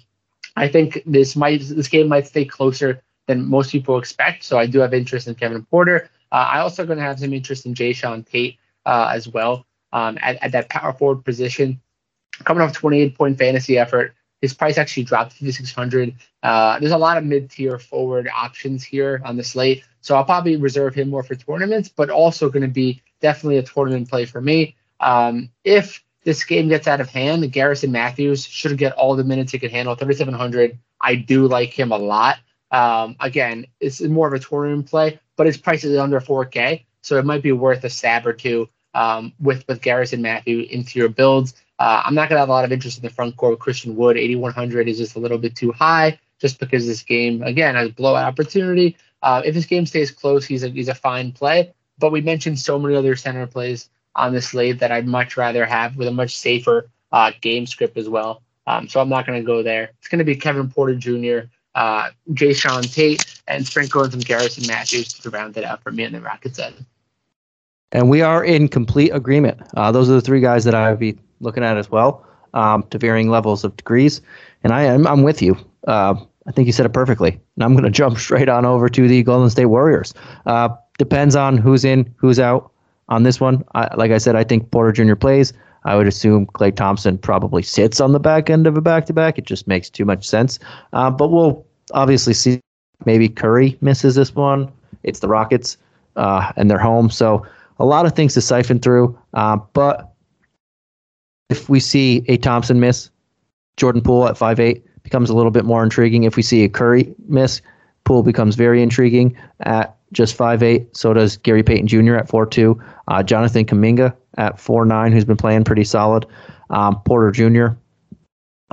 I think this might this game might stay closer than most people expect. So I do have interest in Kevin Porter. Uh, I also going to have some interest in Jae'Sean Tate uh, as well um, at, at that power forward position. Coming off 28 point fantasy effort, his price actually dropped 5600. Uh, there's a lot of mid tier forward options here on the slate, so I'll probably reserve him more for tournaments, but also going to be definitely a tournament play for me. Um, if this game gets out of hand, Garrison Matthews should get all the minutes he can handle. 3700. I do like him a lot. Um, again, it's more of a tournament play, but his price is under 4K, so it might be worth a stab or two um, with with Garrison Matthew into your builds. Uh, I'm not going to have a lot of interest in the front court Christian Wood. 8,100 is just a little bit too high, just because this game again has blowout opportunity. Uh, if this game stays close, he's a he's a fine play. But we mentioned so many other center plays on this slate that I'd much rather have with a much safer uh, game script as well. Um, so I'm not going to go there. It's going to be Kevin Porter Jr uh, Jae'Sean Tate, and sprinkle in some Garrison Matthews to round it out for me and the Rockets end. And we are in complete agreement. Uh, those are the three guys that I would be looking at as well, um, to varying levels of degrees. And I am I'm with you. Uh, I think you said it perfectly. And I'm going to jump straight on over to the Golden State Warriors. Uh, depends on who's in, who's out on this one. I, like I said, I think Porter Jr. plays. I would assume Klay Thompson probably sits on the back end of a back to back. It just makes too much sense. Uh, but we'll obviously see. Maybe Curry misses this one. It's the Rockets uh, and they're home. So a lot of things to siphon through. Uh, but if we see a Thompson miss, Jordan Poole at five eight becomes a little bit more intriguing. If we see a Curry miss, Poole becomes very intriguing at just five eight. So does Gary Payton Jr. at four two. Uh, Jonathan Kuminga at four nine, who's been playing pretty solid. Um, Porter Jr.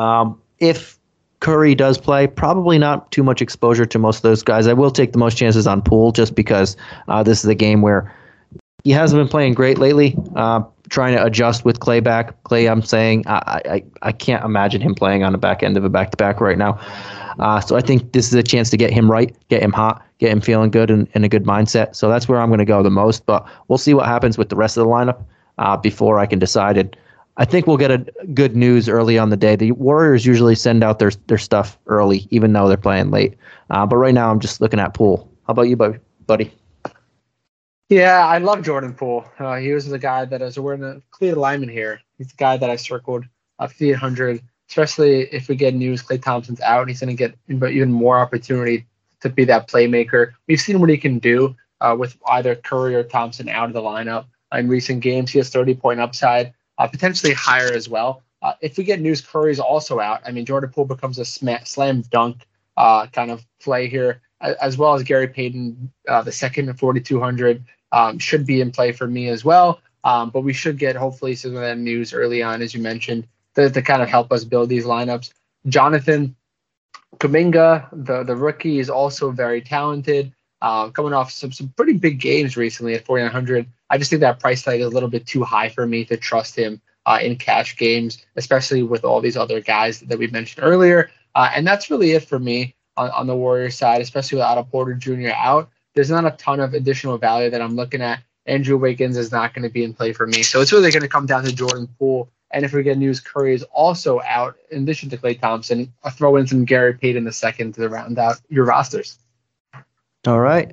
Um, if Curry does play, probably not too much exposure to most of those guys. I will take the most chances on Poole just because uh, this is a game where he hasn't been playing great lately. Uh, trying to adjust with Klay back. Klay, I'm saying I, I I can't imagine him playing on the back end of a back to back right now. Uh, so I think this is a chance to get him right, get him hot, get him feeling good and in a good mindset. So that's where I'm going to go the most. But we'll see what happens with the rest of the lineup uh, before I can decide it. I think we'll get a good news early on the day. The Warriors usually send out their their stuff early, even though they're playing late. Uh, but right now, I'm just looking at Poole. How about you, buddy? Yeah, I love Jordan Poole. Uh, he was the guy that was wearing a clear alignment here. He's the guy that I circled uh, 800, especially if we get news Klay Thompson's out. He's going to get even more opportunity to be that playmaker. We've seen what he can do uh, with either Curry or Thompson out of the lineup. in recent games. He has 30 point upside, uh, potentially higher as well. Uh, if we get news Curry's also out, I mean, Jordan Poole becomes a slam dunk uh, kind of play here, as well as Gary Payton, uh, the second at 4,200, um, should be in play for me as well. Um, but we should get hopefully some of that news early on, as you mentioned, to, to kind of help us build these lineups. Jonathan Kuminga, the, the rookie, is also very talented. Uh, coming off some, some pretty big games recently at 4,900. I just think that price tag is a little bit too high for me to trust him uh, in cash games, especially with all these other guys that we mentioned earlier. Uh, and that's really it for me on, on the Warriors side, especially with Otto Porter Jr. out. There's not a ton of additional value that I'm looking at. Andrew Wiggins is not going to be in play for me. So it's really going to come down to Jordan Poole. And if we get news, Curry is also out in addition to Klay Thompson. I'll throw in some Gary Payton the second to round out your rosters. All right.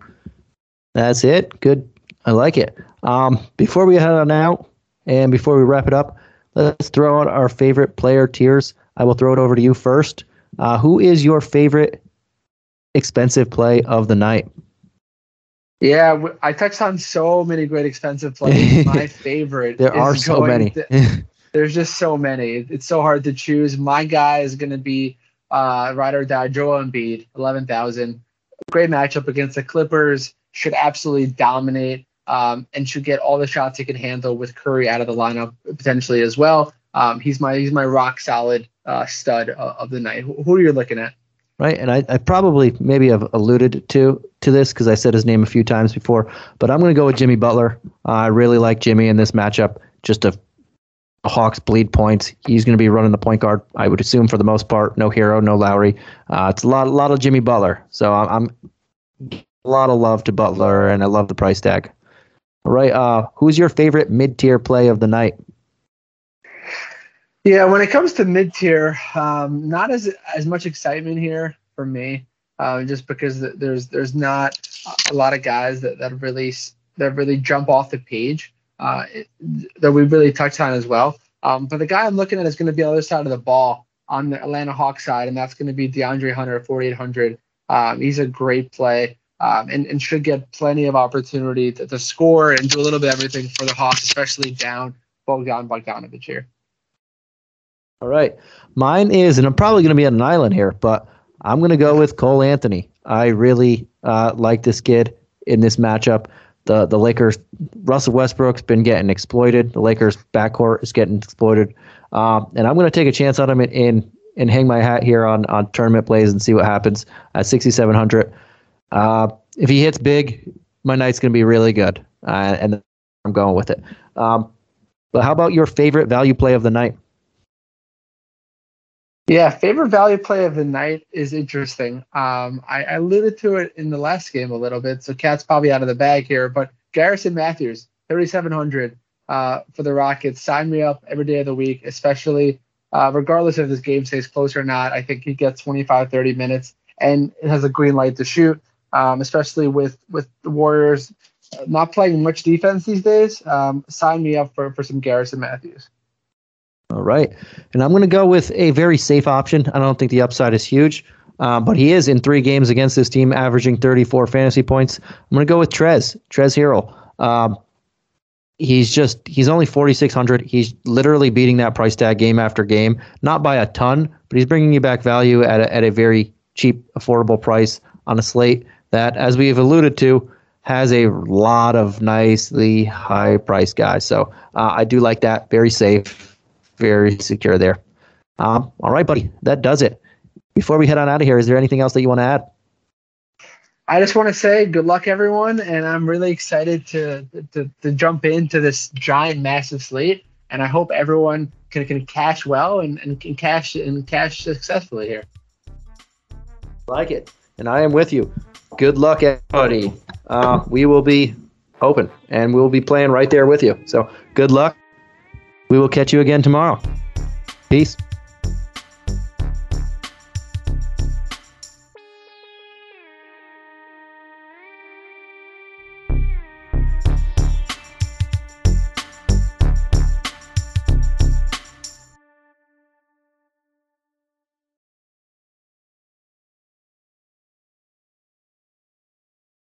That's it. Good. I like it. Um, before we head on out and before we wrap it up, let's throw out our favorite player tiers. I will throw it over to you first. Uh, who is your favorite expensive play of the night? Yeah, I touched on so many great expensive plays. My favorite. there are so many. To, there's just so many. It's so hard to choose. My guy is going to be uh, ride or die Joel Embiid, eleven thousand great matchup against the Clippers. Should absolutely dominate um, and should get all the shots he can handle with Curry out of the lineup potentially as well. Um, he's my he's my rock solid uh, stud of, of the night. Who, who are you looking at? Right, and I, I probably maybe have alluded to to this because I said his name a few times before, but I'm going to go with Jimmy Butler. Uh, I really like Jimmy in this matchup. Just a, Hawks bleed points. He's going to be running the point guard, I would assume for the most part. No Herro, no Lowry. Uh, it's a lot, a lot of Jimmy Butler. So I'm, I'm a lot of love to Butler, and I love the price tag. All right, uh, who's your favorite mid tier play of the night? Yeah, when it comes to mid tier, um, not as as much excitement here for me, uh, just because there's there's not a lot of guys that, that really that really jump off the page uh, that we really touched on as well. Um, but the guy I'm looking at is going to be the other side of the ball on the Atlanta Hawks side, and that's going to be De'Andre Hunter 4,800. Um, he's a great play um, and, and should get plenty of opportunity to, to score and do a little bit of everything for the Hawks, especially down Bogdan Bogdanovich here. All right. Mine is, and I'm probably going to be on an island here, but I'm going to go with Cole Anthony. I really uh, like this kid in this matchup. The the Lakers, Russell Westbrook's been getting exploited. The Lakers backcourt is getting exploited, um, and I'm going to take a chance on him in, in and hang my hat here on on tournament plays and see what happens at 6,700. Uh, if he hits big, my night's going to be really good, uh, and I'm going with it. Um, but how about your favorite value play of the night? Yeah, favorite value play of the night is interesting. Um, I, I, alluded to it in the last game a little bit, so Cat's probably out of the bag here. But Garrison Matthews, 3,700 uh, for the Rockets. Sign me up every day of the week, especially uh, regardless if this game stays close or not. I think he gets 25, 30 minutes and it has a green light to shoot, um, especially with, with the Warriors not playing much defense these days. Um, sign me up for, for some Garrison Matthews. All right. And I'm going to go with a very safe option. I don't think the upside is huge, uh, but he is in three games against this team, averaging 34 fantasy points. I'm going to go with Trez, Trez Hero. Um, he's just, he's only 4,600. He's literally beating that price tag game after game, not by a ton, but he's bringing you back value at a, at a very cheap, affordable price on a slate that, as we've alluded to, has a lot of nicely high price guys. So uh, I do like that. Very safe very secure there. Um, all right, buddy, that does it. Before we head on out of here, is there anything else that you want to add? I just want to say good luck, everyone, and I'm really excited to, to to jump into this giant, massive slate. And I hope everyone can, can cash well and, and can cash and cash successfully here. Like it, and I am with you. Good luck, everybody. Uh, we will be open, and we'll be playing right there with you. So good luck. We will catch you again tomorrow. Peace.